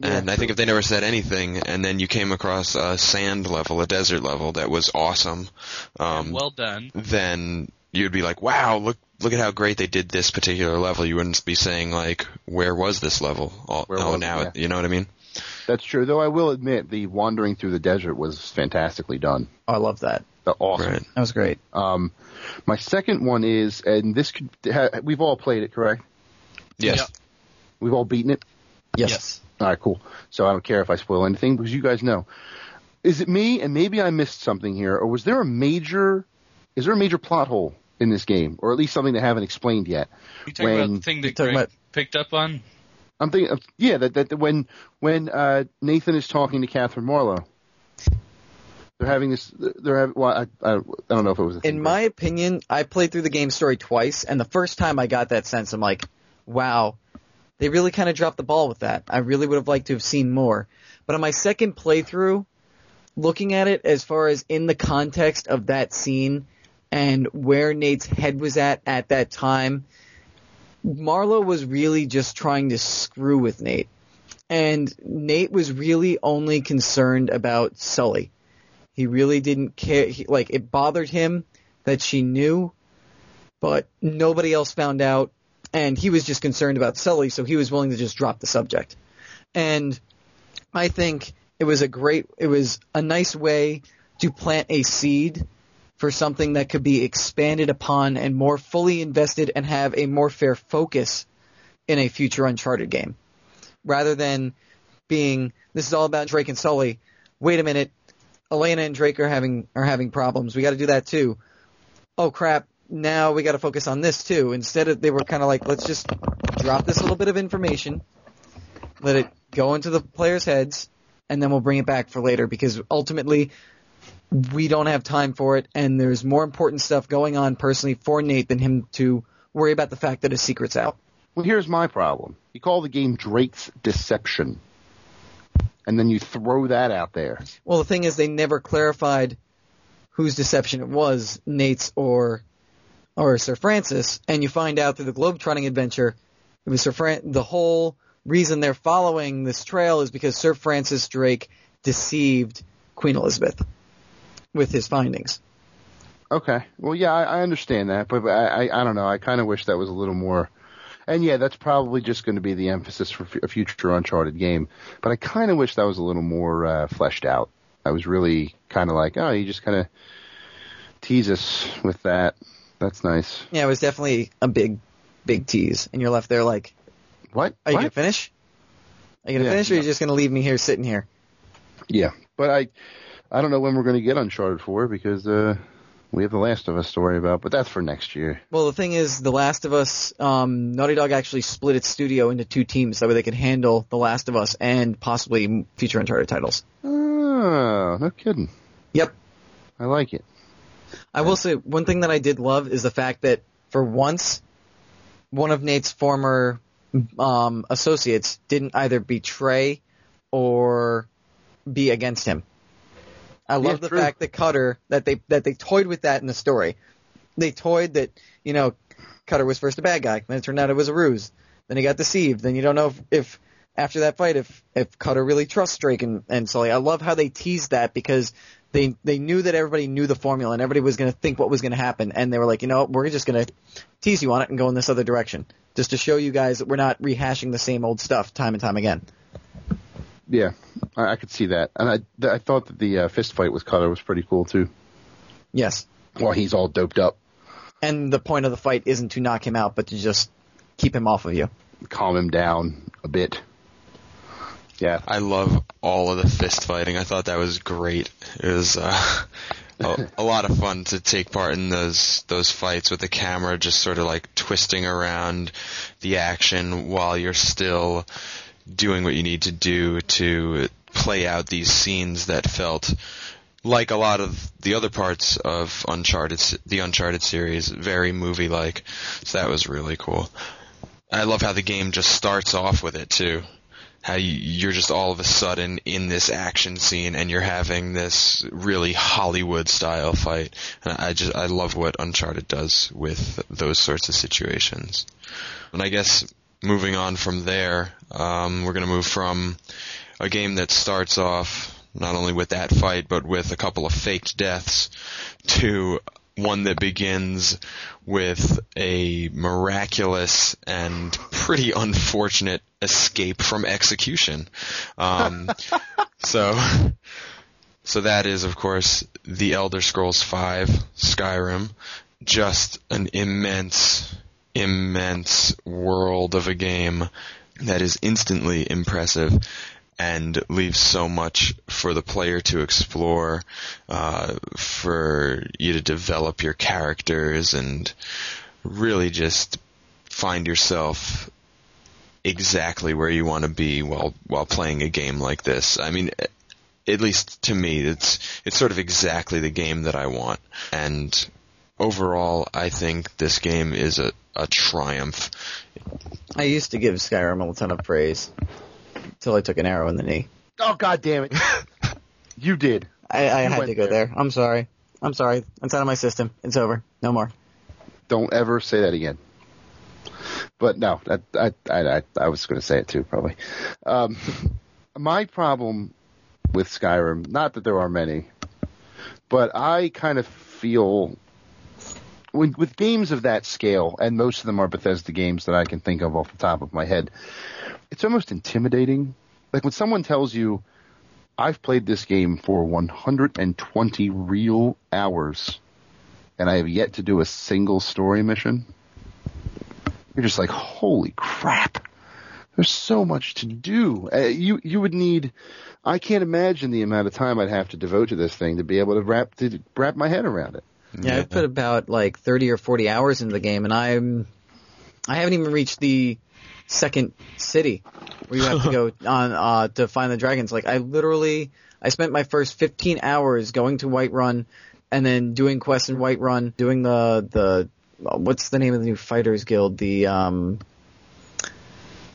A: And I think if they never said anything, and then you came across a sand level, a desert level that was awesome, um,
B: well done.
A: then you'd be like, "Wow, look look at how great they did this particular level." You wouldn't be saying like, "Where was this level?" Oh,
D: Where
A: oh
D: it?
A: now
D: Yeah.
A: you know what I mean?
D: That's true, though I will admit the wandering through the desert was fantastically done.
C: Oh, I love that.
D: Awesome.
A: Right.
C: That was great.
D: Um, my second one is, and this could, ha, we've all played it, correct?
A: Yes.
B: Yep.
D: We've all beaten it.
C: Yes.
B: Yes.
D: All right, cool. So I don't care if I spoil anything because you guys know. Is it me, and maybe I missed something here, or was there a major? Is there a major plot hole in this game, or at least something they haven't explained yet?
B: You talking
D: When-
B: about the thing that Greg
C: about-
B: picked up on?
D: I'm thinking, of, yeah, that, that when when uh, Nathan is talking to Catherine Marlowe, they're having this. They're having. Well, I, I, I don't know if it was. A thing,
C: In my opinion, I played through the game story twice, and the first time I got that sense, I'm like, wow, they really kind of dropped the ball with that. I really would have liked to have seen more. But on my second playthrough, looking at it as far as in the context of that scene and where Nate's head was at at that time, Marlowe was really just trying to screw with Nate. And Nate was really only concerned about Sully. He really didn't care. He, like, it bothered him that she knew, but nobody else found out. And he was just concerned about Sully, so he was willing to just drop the subject. And I think it was a great, it was a nice way to plant a seed for something that could be expanded upon and more fully invested and have a more fair focus in a future Uncharted game. Rather than being, this is all about Drake and Sully. Wait a minute, Elena and Drake are having are having problems. We got to do that too. Oh crap! Now we got to focus on this too. Instead of they were kind of like, let's just drop this little bit of information, let it go into the players' heads, and then we'll bring it back for later because ultimately we don't have time for it, and there's more important stuff going on personally for Nate than him to worry about the fact that his secret's out.
D: Well, here's my problem. You call the game Drake's Deception, and then you throw that out there.
C: Well, the thing is, they never clarified whose deception it was, Nate's or or Sir Francis, and you find out through the globetrotting adventure, it was Sir Fran- the whole reason they're following this trail is because Sir Francis Drake deceived Queen Elizabeth with his findings.
D: Okay. Well, yeah, I, I understand that, but I, I, I don't know. I kind of wish that was a little more. And yeah, that's probably just going to be the emphasis for f- a future Uncharted game. But I kind of wish that was a little more uh, fleshed out. I was really kind of like, oh, you just kind of tease us with that. That's nice.
C: Yeah, it was definitely a big, big tease, and you're left there like,
D: What?
C: are you
D: What?
C: gonna finish? Are you gonna
D: Yeah,
C: finish, or are you
D: no.
C: just gonna leave me here sitting here?
D: Yeah, but I, I don't know when we're going to get Uncharted 4 because uh, we have The Last of Us to worry about. But that's for next year.
C: Well, the thing is, The Last of Us, um, Naughty Dog actually split its studio into two teams that way they could handle The Last of Us and possibly future Uncharted titles.
D: Oh, no kidding.
C: Yep.
D: I like it.
C: I will say one thing that I did love is the fact that for once, one of Nate's former um, associates didn't either betray or be against him. I love
D: Yeah,
C: the
D: true.
C: fact that Cutter that they that they toyed with that in the story. They toyed that you know Cutter was first a bad guy, then it turned out it was a ruse. Then he got deceived. Then you don't know if, if after that fight if if Cutter really trusts Drake and, and Sully. I love how they teased that because they they knew that everybody knew the formula and everybody was going to think what was going to happen, and they were like, you know, what, we're just going to tease you on it and go in this other direction, just to show you guys that we're not rehashing the same old stuff time and time again.
D: Yeah, I, I could see that, and I, th- I thought that the uh, fist fight with Cutter was pretty cool too.
C: Yes,
D: While he's all doped up,
C: And the point of the fight isn't to knock him out, but to just keep him off of you.
D: calm him down a bit. Yeah,
A: I love all of the fist fighting. I thought that was great. It was uh, a, a lot of fun to take part in those those fights with the camera just sort of like twisting around the action while you're still doing what you need to do to play out these scenes that felt like a lot of the other parts of Uncharted, the Uncharted series, very movie-like. So that was really cool. I love how the game just starts off with it too. How you, you're just all of a sudden in this action scene and you're having this really Hollywood style fight. And I just I love what Uncharted does with those sorts of situations. And I guess moving on from there, um, we're going to move from a game that starts off not only with that fight but with a couple of faked deaths to one that begins with a miraculous and pretty unfortunate escape from execution. Um, so, so that is, of course, The Elder Scrolls V, Skyrim. Just an immense, immense world of a game that is instantly impressive and leaves so much for the player to explore, uh, for you to develop your characters and really just find yourself exactly where you want to be while while playing a game like this. I mean, at least to me, it's it's sort of exactly the game that I want. And overall, I think this game is a, a triumph.
C: I used to give Skyrim a ton of praise until I took an arrow in the knee.
D: Oh god damn it! you did.
C: I, I
D: You
C: had to go
D: there.
C: there. I'm sorry. I'm sorry. It's out of my system. It's over. No more.
D: Don't ever say that again. But no, I, I, I, I was going to say it too, probably. Um, my problem with Skyrim, not that there are many, but I kind of feel with, with games of that scale, and most of them are Bethesda games that I can think of off the top of my head, it's almost intimidating. Like when someone tells you, I've played this game for 120 real hours and I have yet to do a single story mission, you're just like, holy crap. There's so much to do. Uh, you you would need. I can't imagine the amount of time I'd have to devote to this thing to be able to wrap to wrap my head around it.
C: Yeah, I've put about like 30 or 40 hours into the game, and I'm I haven't even reached the second city where you have to go on uh, to find the dragons. Like I literally I spent my first 15 hours going to Whiterun and then doing quests in Whiterun, doing the the uh, what's the name of the new fighters guild? The um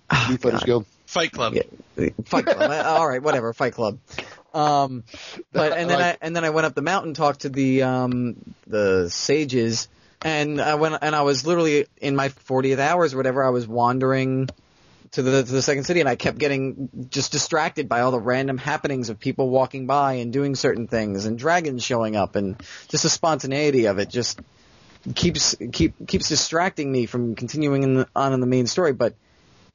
C: oh,
D: Youth Fighters
C: God.
D: Guild.
B: Fight Club.
C: Yeah, Fight Club. All right, whatever. Fight Club. Um, but and then I and then I went up the mountain, talked to the um the sages, and I went and I was literally in my 40th hours or whatever. I was wandering to the to the second city, and I kept getting just distracted by all the random happenings of people walking by and doing certain things, and dragons showing up, and just the spontaneity of it just keeps keep keeps distracting me from continuing in the, on in the main story, but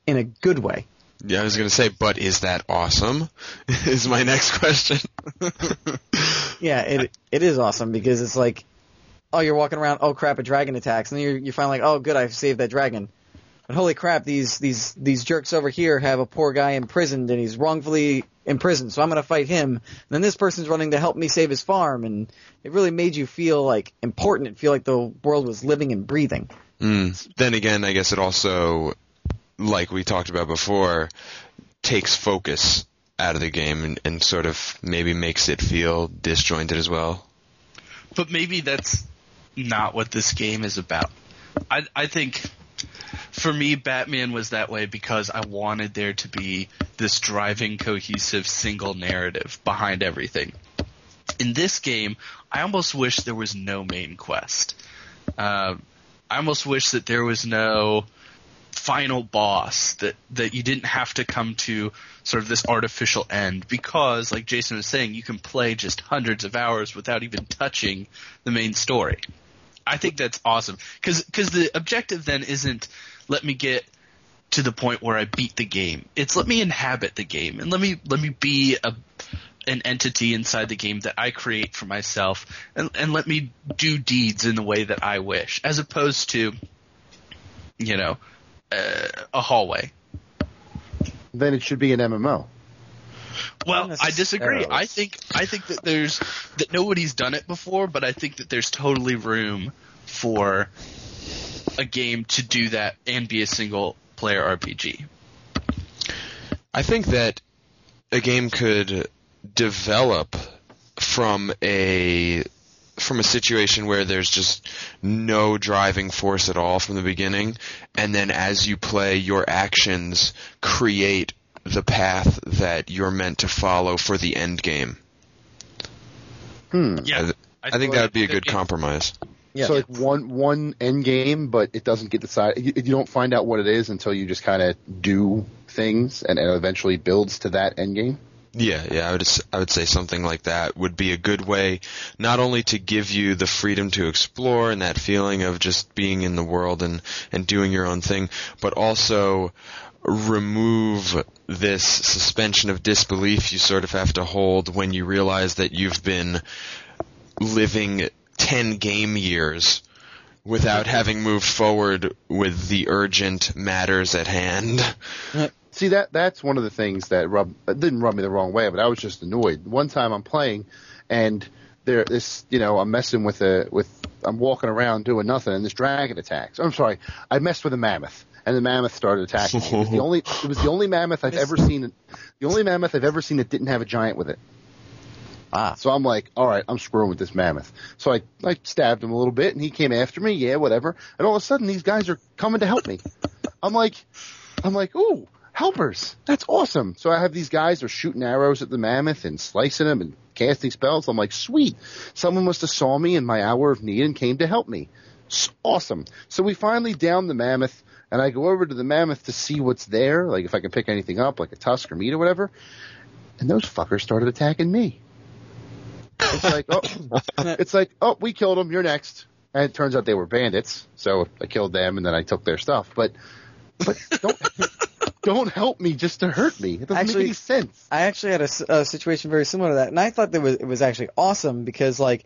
C: in a good way.
A: Yeah, I was going to say, but is that awesome? is my next question.
C: Yeah, it it is awesome because it's like, oh, you're walking around, oh crap, a dragon attacks, and then you're you find like, oh good, I've saved that dragon. But holy crap, these these these jerks over here have a poor guy imprisoned and he's wrongfully imprisoned, so I'm gonna fight him. And then this person's running to help me save his farm, and it really made you feel like important. It feel like the world was living and breathing.
A: Mm. Then again, I guess it also, like we talked about before, takes focus out of the game and, and sort of maybe makes it feel disjointed as well.
B: But maybe that's not what this game is about. I I think for me Batman was that way because I wanted there to be this driving cohesive single narrative behind everything. In this game, I almost wish there was no main quest. Uh, I almost wish that there was no final boss that that you didn't have to come to sort of this artificial end because like Jason was saying you can play just hundreds of hours without even touching the main story. I think that's awesome cuz cuz the objective then isn't let me get to the point where I beat the game. It's let me inhabit the game and let me let me be a an entity inside the game that I create for myself and, and let me do deeds in the way that I wish, as opposed to, you know, uh, a hallway.
D: Then it should be an MMO.
B: Well, I disagree. I think I think that there's that nobody's done it before, but I think that there's totally room for a game to do that and be a single player RPG.
A: I think that a game could develop from a from a situation where there's just no driving force at all from the beginning, and then as you play, your actions create the path that you're meant to follow for the end game.
D: Hmm.
B: Yeah,
A: I, I think that would be a good compromise.
C: Yeah.
D: So like one one end game, but it doesn't get decided. You, you don't find out what it is until you just kind of do things, and it eventually builds to that end game.
A: Yeah, yeah, I would I would say something like that would be a good way not only to give you the freedom to explore and that feeling of just being in the world and and doing your own thing, but also remove this suspension of disbelief you sort of have to hold when you realize that you've been living 10 game years without having moved forward with the urgent matters at hand.
D: Uh, See that that's one of the things that rub didn't rub me the wrong way, but I was just annoyed. One time I'm playing, and there this you know I'm messing with a with I'm walking around doing nothing, and this dragon attacks. I'm sorry, I messed with a mammoth, and the mammoth started attacking. me. It was the only it was the only mammoth I've ever seen. The only mammoth I've ever seen that didn't have a giant with it.
C: ah,
D: So I'm like, all right, I'm screwing with this mammoth. So I, I stabbed him a little bit and he came after me. Yeah, whatever. And all of a sudden these guys are coming to help me. I'm like, I'm like, ooh, helpers. That's awesome. So I have these guys are shooting arrows at the mammoth and slicing them and casting spells. I'm like, sweet. Someone must have saw me in my hour of need and came to help me. S- Awesome. So we finally down the mammoth and I go over to the mammoth to see what's there, like if I can pick anything up, like a tusk or meat or whatever. And those fuckers started attacking me. It's like, oh, it's like, oh, we killed them. You're next. And it turns out they were bandits, so I killed them and then I took their stuff. But, but don't, don't help me just to hurt me. It doesn't
C: Actually-
D: make any sense.
C: I actually had a situation very similar to that, and I thought that was it was actually awesome because like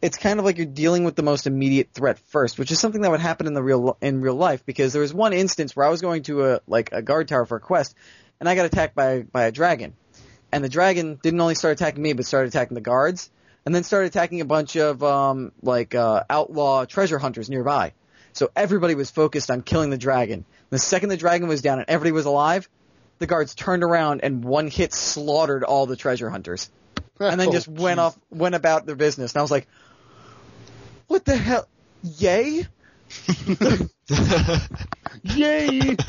C: it's kind of like you're dealing with the most immediate threat first, which is something that would happen in the real in real life. Because there was one instance where I was going to a like a guard tower for a quest, and I got attacked by by a dragon, and the dragon didn't only start attacking me, but started attacking the guards, and then started attacking a bunch of um like uh, outlaw treasure hunters nearby. So everybody was focused on killing the dragon. The second the dragon was down and everybody was alive, the guards turned around and one hit slaughtered all the treasure hunters, and then
D: Oh,
C: just went
D: jeez.
C: off, went about their business. And I was like, "What the hell? Yay!"
D: Yay!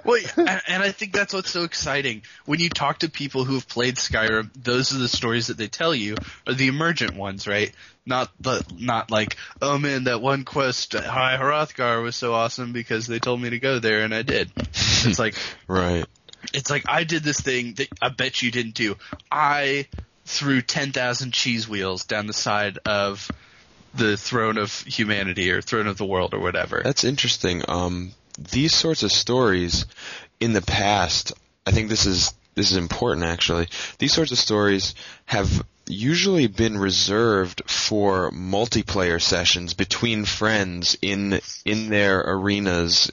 B: Well, and, I think that's what's so exciting. When you talk to people who have played Skyrim, those are the stories that they tell you are the emergent ones, right? Not the not like, oh man, that one quest at High Hrothgar was so awesome because they told me to go there and I did. It's like
A: Right.
B: it's like I did this thing that I bet you didn't do. I threw ten thousand cheese wheels down the side of the throne of humanity or throne of the world or whatever.
A: That's interesting. Um, these sorts of stories in the past, I think this is this is important actually. These sorts of stories have usually been reserved for multiplayer sessions between friends in in their arenas,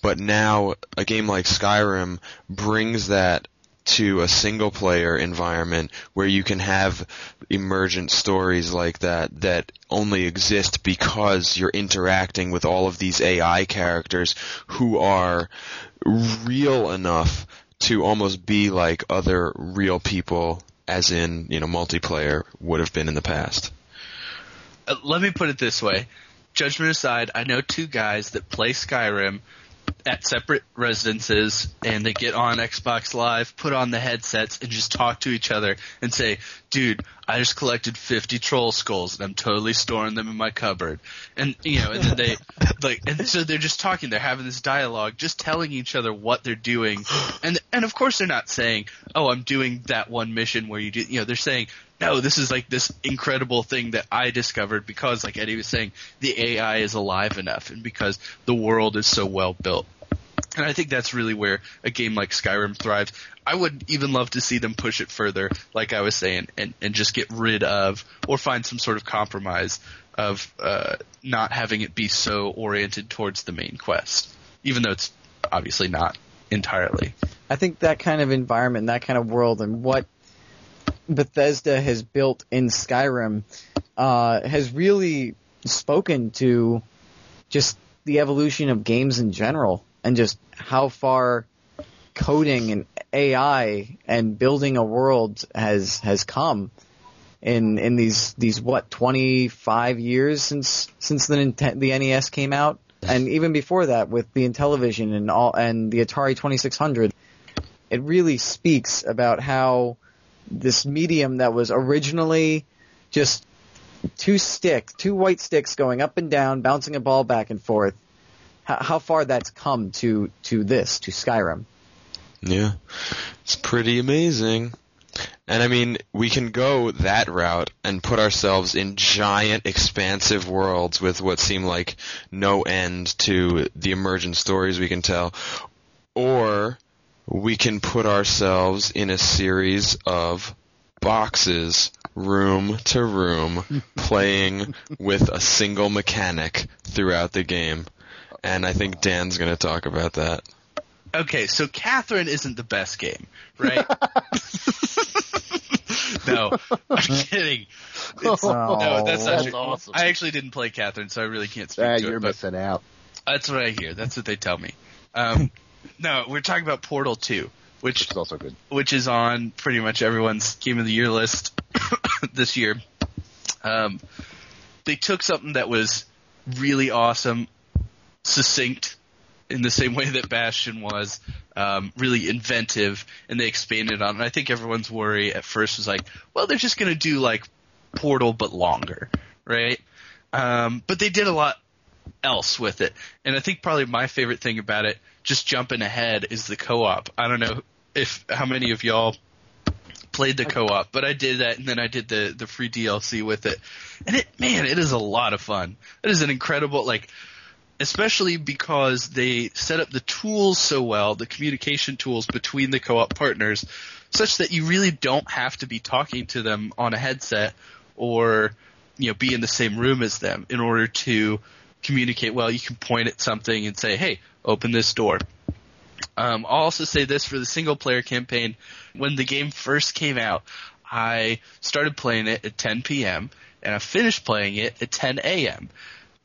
A: but now a game like Skyrim brings that to a single player environment where you can have emergent stories like that that only exist because you're interacting with all of these AI characters who are real enough to almost be like other real people as in, you know, multiplayer would have been in the past.
B: Uh, let me put it this way. Judgment aside, I know two guys that play Skyrim at separate residences and they get on Xbox Live, put on the headsets and just talk to each other and say, dude, I just collected 50 troll skulls and I'm totally storing them in my cupboard. And, you know, and then they, like, and so they're just talking, they're having this dialogue, just telling each other what they're doing. And, and of course they're not saying, oh, I'm doing that one mission where you do, you know, they're saying, no, this is like this incredible thing that I discovered because, like Eddie was saying, the AI is alive enough and because the world is so well built. And I think that's really where a game like Skyrim thrives. I would even love to see them push it further, like I was saying, and, and just get rid of or find some sort of compromise of uh, not having it be so oriented towards the main quest, even though it's obviously not entirely.
C: I think that kind of environment, that kind of world, and what Bethesda has built in Skyrim uh, has really spoken to just the evolution of games in general, and just how far coding and AI and building a world has has come in in these these what 25 years since since the the NES came out? And even before that with the Intellivision and all and the Atari 2600 it really speaks about how this medium that was originally just two sticks, two white sticks going up and down, bouncing a ball back and forth, how, how far that's come to to this, to Skyrim.
A: Yeah, it's pretty amazing. And I mean, we can go that route and put ourselves in giant, expansive worlds with what seem like no end to the emergent stories we can tell. Or we can put ourselves in a series of boxes, room to room, playing with a single mechanic throughout the game. And I think Dan's going to talk about that.
B: Okay, so Catherine isn't the best game, right? no, I'm kidding.
C: Oh,
B: no, that's
D: that's
B: true.
D: awesome.
B: I actually didn't play Catherine, so I really can't speak
D: Ah,
B: to
D: you're
B: it. But
D: missing out.
B: that's what I hear. That's what they tell me. Um, no, we're talking about Portal 2, which
D: Which is also good.
B: which is on pretty much everyone's game of the year list this year. Um, they took something that was really awesome, succinct, in the same way that Bastion was, um, really inventive, and they expanded on it. And I think everyone's worry at first was like, well, they're just going to do like Portal but longer, right? Um, but they did a lot else with it. And I think probably my favorite thing about it, just jumping ahead, is the co-op. I don't know if how many of y'all played the co-op, but I did that, and then I did the the free DLC with it, and it man, it is a lot of fun. It is an incredible like. Especially because they set up the tools so well, the communication tools between the co-op partners, such that you really don't have to be talking to them on a headset or you know be in the same room as them in order to communicate well. You can point at something and say, "Hey, open this door." Um, I'll also say this for the single player campaign. When the game first came out, I started playing it at 10 p.m. and I finished playing it at 10 a.m.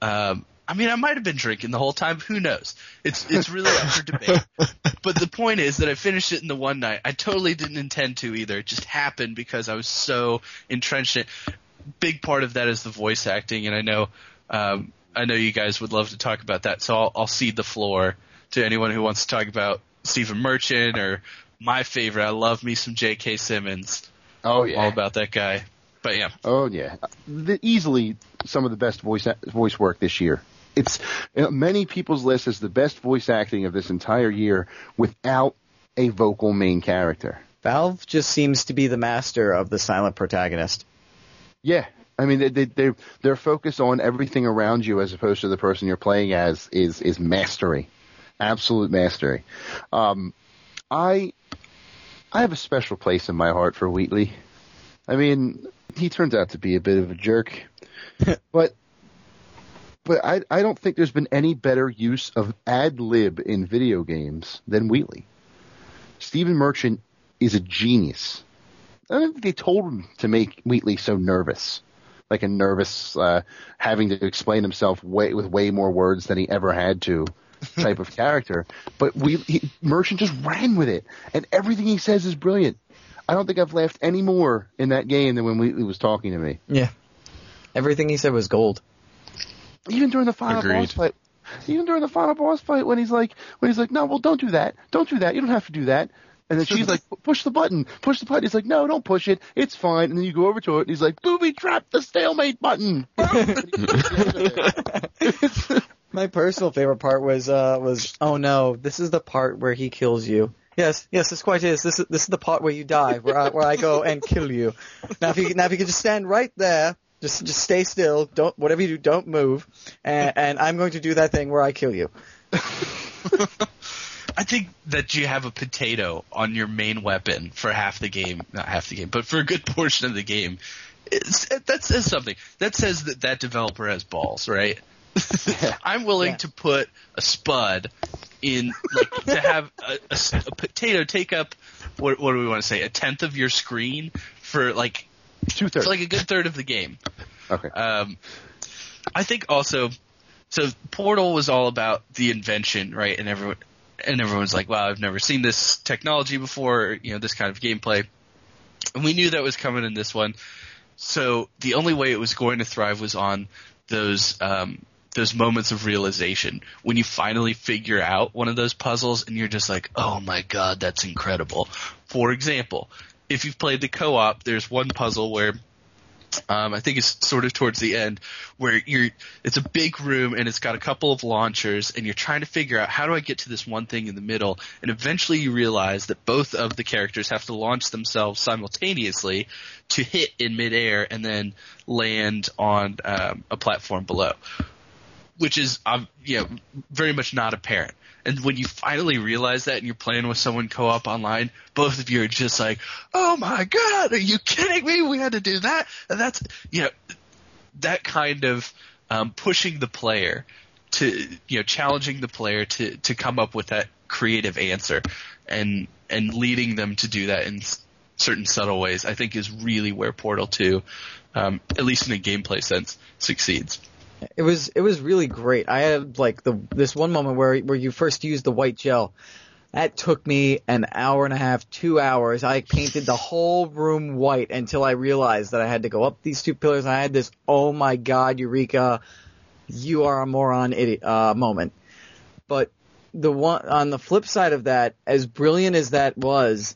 B: Um, I mean, I might have been drinking the whole time. Who knows? It's it's really up for debate. But the point is that I finished it in the one night. I totally didn't intend to either. It just happened because I was so entrenched in it. Big part of that is the voice acting, and I know um, I know you guys would love to talk about that. So I'll, I'll cede the floor to anyone who wants to talk about Stephen Merchant or my favorite. I love me some J.K. Simmons.
D: Oh yeah,
B: All about that guy. But yeah,
D: Oh yeah, the, easily some of the best voice voice work this year. It's know, many people's list is the best voice acting of this entire year without a vocal main character.
C: Valve just seems to be the master of the silent protagonist.
D: Yeah, I mean they, they they their focus on everything around you as opposed to the person you're playing as is is mastery, absolute mastery. Um, I I have a special place in my heart for Wheatley. I mean, he turns out to be a bit of a jerk, but but I I don't think there's been any better use of ad lib in video games than Wheatley. Stephen Merchant is a genius. I don't think they told him to make Wheatley so nervous, like a nervous, uh, having to explain himself way with way more words than he ever had to, type of character. But we he, Merchant just ran with it, and everything he says is brilliant. I don't think I've laughed any more in that game than when Wheatley was talking to me.
C: Yeah. Everything he said was gold.
D: Even during the final
A: Agreed.
D: boss fight. Even during the final boss fight, when he's like, when he's like, no, well, don't do that, don't do that, you don't have to do that. And then she's like, push the button, push the button. He's like, no, don't push it, it's fine. And then you go over to it, and he's like, booby trap the stalemate button.
C: My personal favorite part was uh was oh no, this is the part where he kills you. Yes, yes, this quite is. This is this is the part where you die, where I, where I go and kill you. Now if you now if you could just stand right there, just just stay still, don't whatever you do, don't move, and, and I'm going to do that thing where I kill you.
B: I think that you have a potato on your main weapon for half the game, not half the game, but for a good portion of the game. It's, that says something. That says that that developer has balls, right? I'm willing
C: Yeah.
B: to put a spud in, like, to have a potato take up, what, what do we want to say, a tenth of your screen for like,
D: Two thirds.
B: for like a good third of the game.
D: okay.
B: Um, I think also, so Portal was all about the invention, right? And everyone, and everyone's like, "Wow, I've never seen this technology before." You know, this kind of gameplay, and we knew that was coming in this one. So the only way it was going to thrive was on those um, those moments of realization when you finally figure out one of those puzzles, and you're just like, "Oh my god, that's incredible." For example, if you've played the co-op, there's one puzzle where um, I think it's sort of towards the end where you're it's a big room and it's got a couple of launchers and you're trying to figure out how do I get to this one thing in the middle and eventually you realize that both of the characters have to launch themselves simultaneously to hit in midair and then land on um, a platform below which is um, you know very much not apparent. And when you finally realize that and you're playing with someone co-op online, both of you are just like, "Oh my god, are you kidding me? We had to do that." And that's you know that kind of um, pushing the player to you know challenging the player to to come up with that creative answer and and leading them to do that in certain subtle ways. I think is really where Portal Two, um, at least in a gameplay sense, succeeds.
C: It was it was really great. I had like the this one moment where where you first used the white gel. That took me an hour and a half, two hours. I painted the whole room white until I realized that I had to go up these two pillars. I had this, oh my god, Eureka, you are a moron idiot, uh, moment. But the one, on the flip side of that, as brilliant as that was,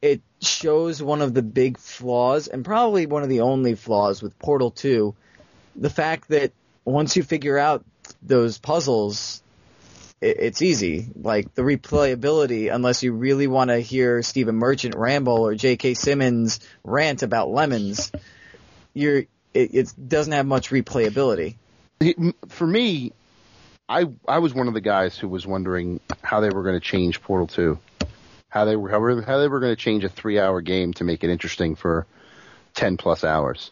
C: it shows one of the big flaws, and probably one of the only flaws with Portal 2, the fact that once you figure out those puzzles, it, it's easy. Like the replayability, unless you really want to hear Stephen Merchant ramble or J.K. Simmons rant about lemons, you're it, it doesn't have much replayability.
D: For me, I I was one of the guys who was wondering how they were going to change Portal 2. How they were how, how they were going to change a 3-hour game to make it interesting for 10 plus hours.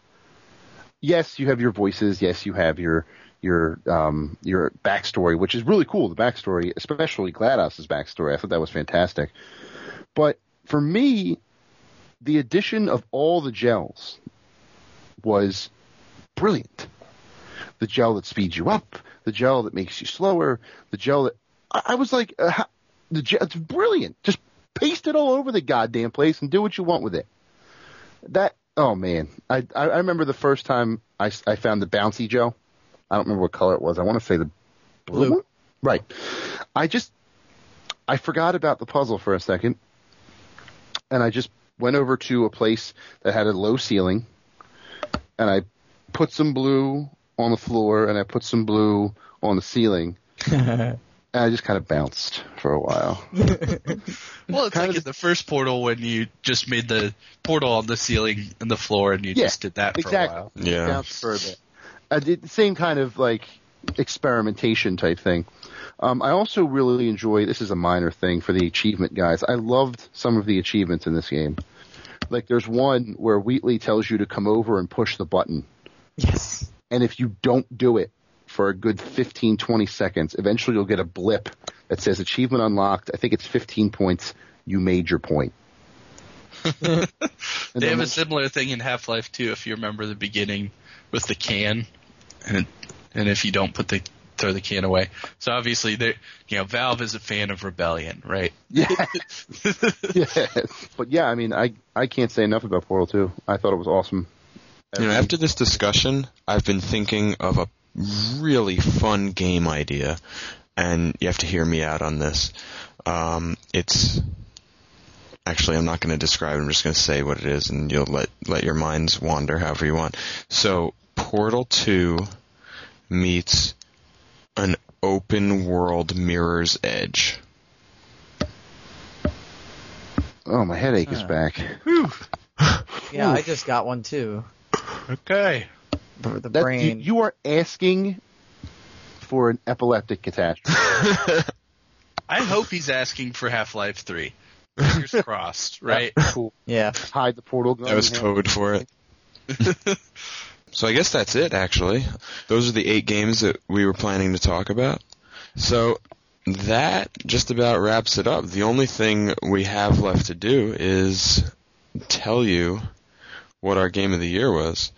D: Yes, you have your voices, yes, you have your your um your backstory, which is really cool, the backstory, especially GLaDOS's backstory. I thought that was fantastic. But for me, the addition of all the gels was brilliant. The gel that speeds you up, the gel that makes you slower, the gel that I, I was like, uh, how, the gel, it's brilliant. Just paste it all over the goddamn place and do what you want with it. That oh man, I I, remember the first time I, I found the bouncy gel. I don't remember what color it was. I want to say the blue.
C: Blue.
D: Right. I just I forgot about the puzzle for a second, and I just went over to a place that had a low ceiling, and I put some blue on the floor, and I put some blue on the ceiling, I just kind of bounced for a while.
B: Well, it's
D: Kind
B: like
D: of-
B: in the first portal when you just made the portal on the ceiling and the floor, and you
D: Yeah,
B: just did that for
D: exactly.
B: a while.
A: Yeah.
D: bounced for a bit. I did the same kind of like experimentation type thing. Um, I also really enjoy. This is a minor thing for the achievement guys. I loved some of the achievements in this game. Like there's one where Wheatley tells you to come over and push the button,
C: Yes.
D: and if you don't do it for a good 15, 20 seconds, eventually you'll get a blip that says achievement unlocked. I think it's 15 points. You made your point.
B: They have a similar thing in Half Life 2, if you remember the beginning with the can, and and if you don't put the throw the can away. So obviously, they you know Valve is a fan of rebellion, right?
D: Yeah. yes. But yeah, I mean, I I can't say enough about Portal 2. I thought it was awesome.
A: You know, after this discussion, I've been thinking of a really fun game idea, and you have to hear me out on this. Um, it's actually I'm not going to describe. it, I'm just going to say what it is, and you'll let let your minds wander however you want. So, Portal Two meets an open world Mirror's Edge.
D: Oh, my headache is
C: Huh.
D: back.
C: Yeah, I just got one too.
B: Okay.
C: For the
D: That, you,
C: brain.
D: you are asking for an epileptic catastrophe.
B: I hope he's asking for Half Life Three. Fingers crossed, right?
D: Cool.
C: Yeah.
D: Hide the portal gun.
A: That was
D: in hand.
A: code for it. so I guess that's it, actually. Those are the eight games that we were planning to talk about. So that just about wraps it up. The only thing we have left to do is tell you what our game of the year was.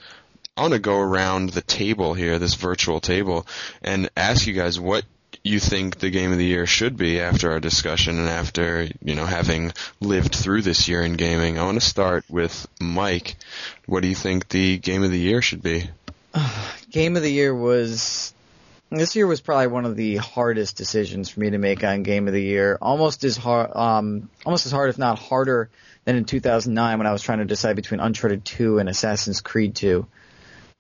A: I want to go around the table here, this virtual table, and ask you guys what you think the game of the year should be after our discussion and after, you know, having lived through this year in gaming. I want to start with Mike. What do you think the game of the year should be?
C: Game of the year was this year was probably one of the hardest decisions for me to make on game of the year. Almost as hard, um, almost as hard, if not harder, than in 2009 when I was trying to decide between Uncharted 2 and Assassin's Creed 2.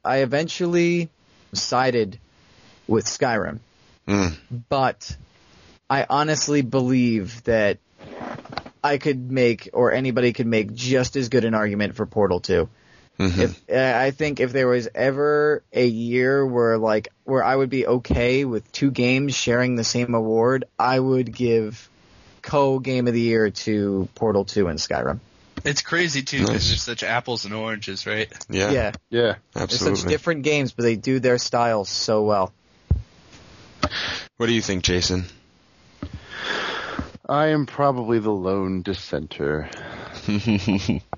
C: I eventually sided with Skyrim,
A: Mm.
C: but I honestly believe that I could make, or anybody could make, just as good an argument for Portal 2.
A: Mhm.
C: If I think if there was ever a year where like where I would be okay with two games sharing the same award, I would give co game of the year to Portal 2 and Skyrim.
B: It's crazy too because
A: Nice.
B: there's such apples and oranges, right?
A: yeah,
C: Yeah,
D: Yeah.
A: Absolutely.
C: they're such different games, but they do their styles so well.
A: what do you think, Jason?
D: I am probably the lone dissenter.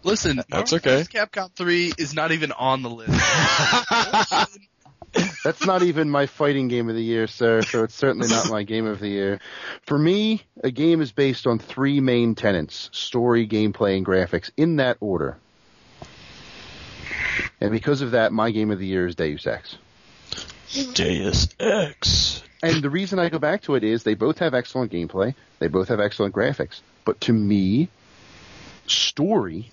B: Listen,
A: That's
B: Marvel
A: okay.
B: vs. Capcom 3 is not even on the list.
D: That's not even my fighting game of the year, sir, so it's certainly not my game of the year. For me, a game is based on three main tenets story, gameplay, and graphics, in that order. And because of that, my game of the year is Deus Ex.
A: Deus Ex.
D: And the reason I go back to it is they both have excellent gameplay, they both have excellent graphics. But to me, story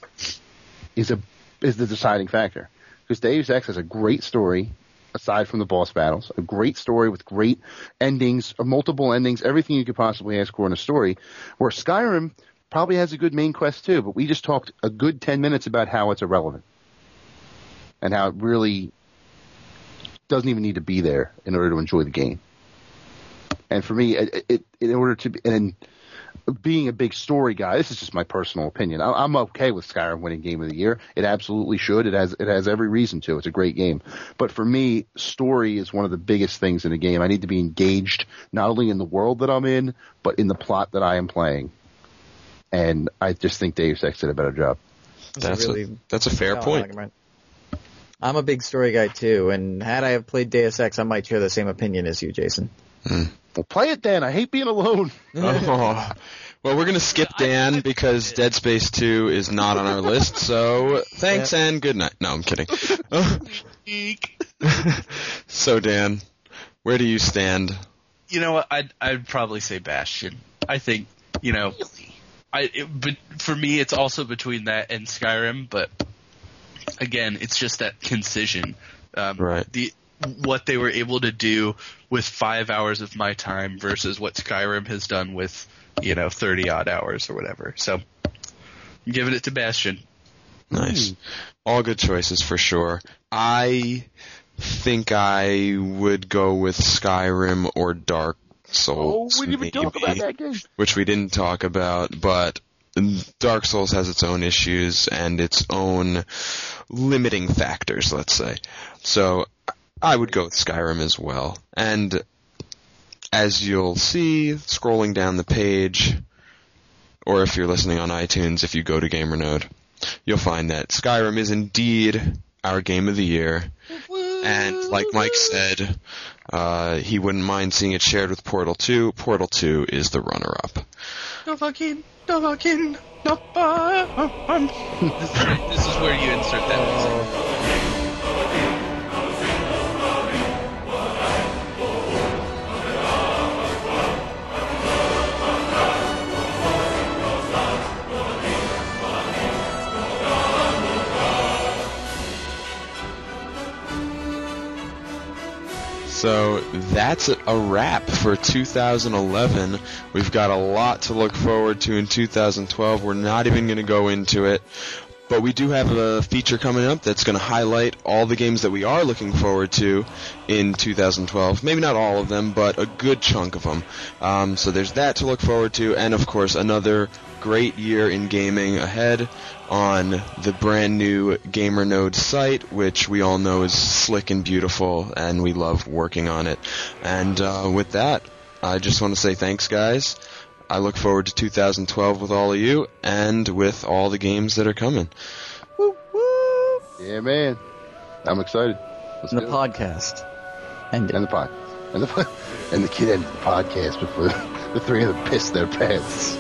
D: is a is the deciding factor. Because Deus Ex has a great story, aside from the boss battles, a great story with great endings, uh, multiple endings, everything you could possibly ask for in a story. Where Skyrim probably has a good main quest too, but we just talked a good ten minutes about how it's irrelevant. And how it really doesn't even need to be there in order to enjoy the game. And for me, it, it in order to be, and being a big story guy, this is just my personal opinion. I, I'm okay with Skyrim winning Game of the Year. It absolutely should. It has it has every reason to. It's a great game. But for me, story is one of the biggest things in a game. I need to be engaged not only in the world that I'm in, but in the plot that I am playing. And I just think Deus Ex did a better job.
A: That's
C: really
A: a, that's a fair
C: valid
A: point.
C: argument. I'm a big story guy too, and had I have played Deus Ex, I might share the same opinion as you, Jason. Hmm.
D: Well, play it then. I hate being alone.
A: Oh. Well, we're gonna skip Dan because Dead Space 2 is not on our list. So thanks and good night. No, I'm kidding. so Dan, where do you stand?
B: you know what? I'd I'd probably say Bastion. I think you know, I it, but for me it's also between that and Skyrim. But again, it's just that concision. Um,
A: Right.
B: The what they were able to do with five hours of my time versus what Skyrim has done with you know thirty odd hours or whatever. So I'm giving it to Bastion.
A: Nice. Hmm. All good choices for sure. I think I would go with Skyrim or Dark Souls.
D: Oh, we didn't even talk about that game.
A: which we didn't talk about, but Dark Souls has its own issues and its own limiting factors, let's say. So I would go with Skyrim as well. And as you'll see, scrolling down the page, or if you're listening on iTunes, if you go to GamerNode, you'll find that Skyrim is indeed our game of the year. And like Mike said, uh, he wouldn't mind seeing it shared with Portal 2. Portal 2 is the runner-up.
B: Dovahkiin, Dovahkiin, Dovahkiin. this, is, this is where you insert that music.
A: That's a wrap for 2011. We've got a lot to look forward to in 2012. We're not even going to go into it. but we do have a feature coming up that's going to highlight all the games that we are looking forward to in 2012. Maybe not all of them, but a good chunk of them. Um, so there's that to look forward to, and of course another great year in gaming ahead on the brand new GamerNode site, which we all know is slick and beautiful, and we love working on it. And uh, with that, I just want to say thanks, guys. I look forward to 2012 with all of you and with all the games that are coming.
C: Woo, woo.
D: Yeah, man. I'm excited. Let's
C: And the podcast. And
D: and the pod, and the pod, and the kid ended the podcast before the three of them pissed their pants.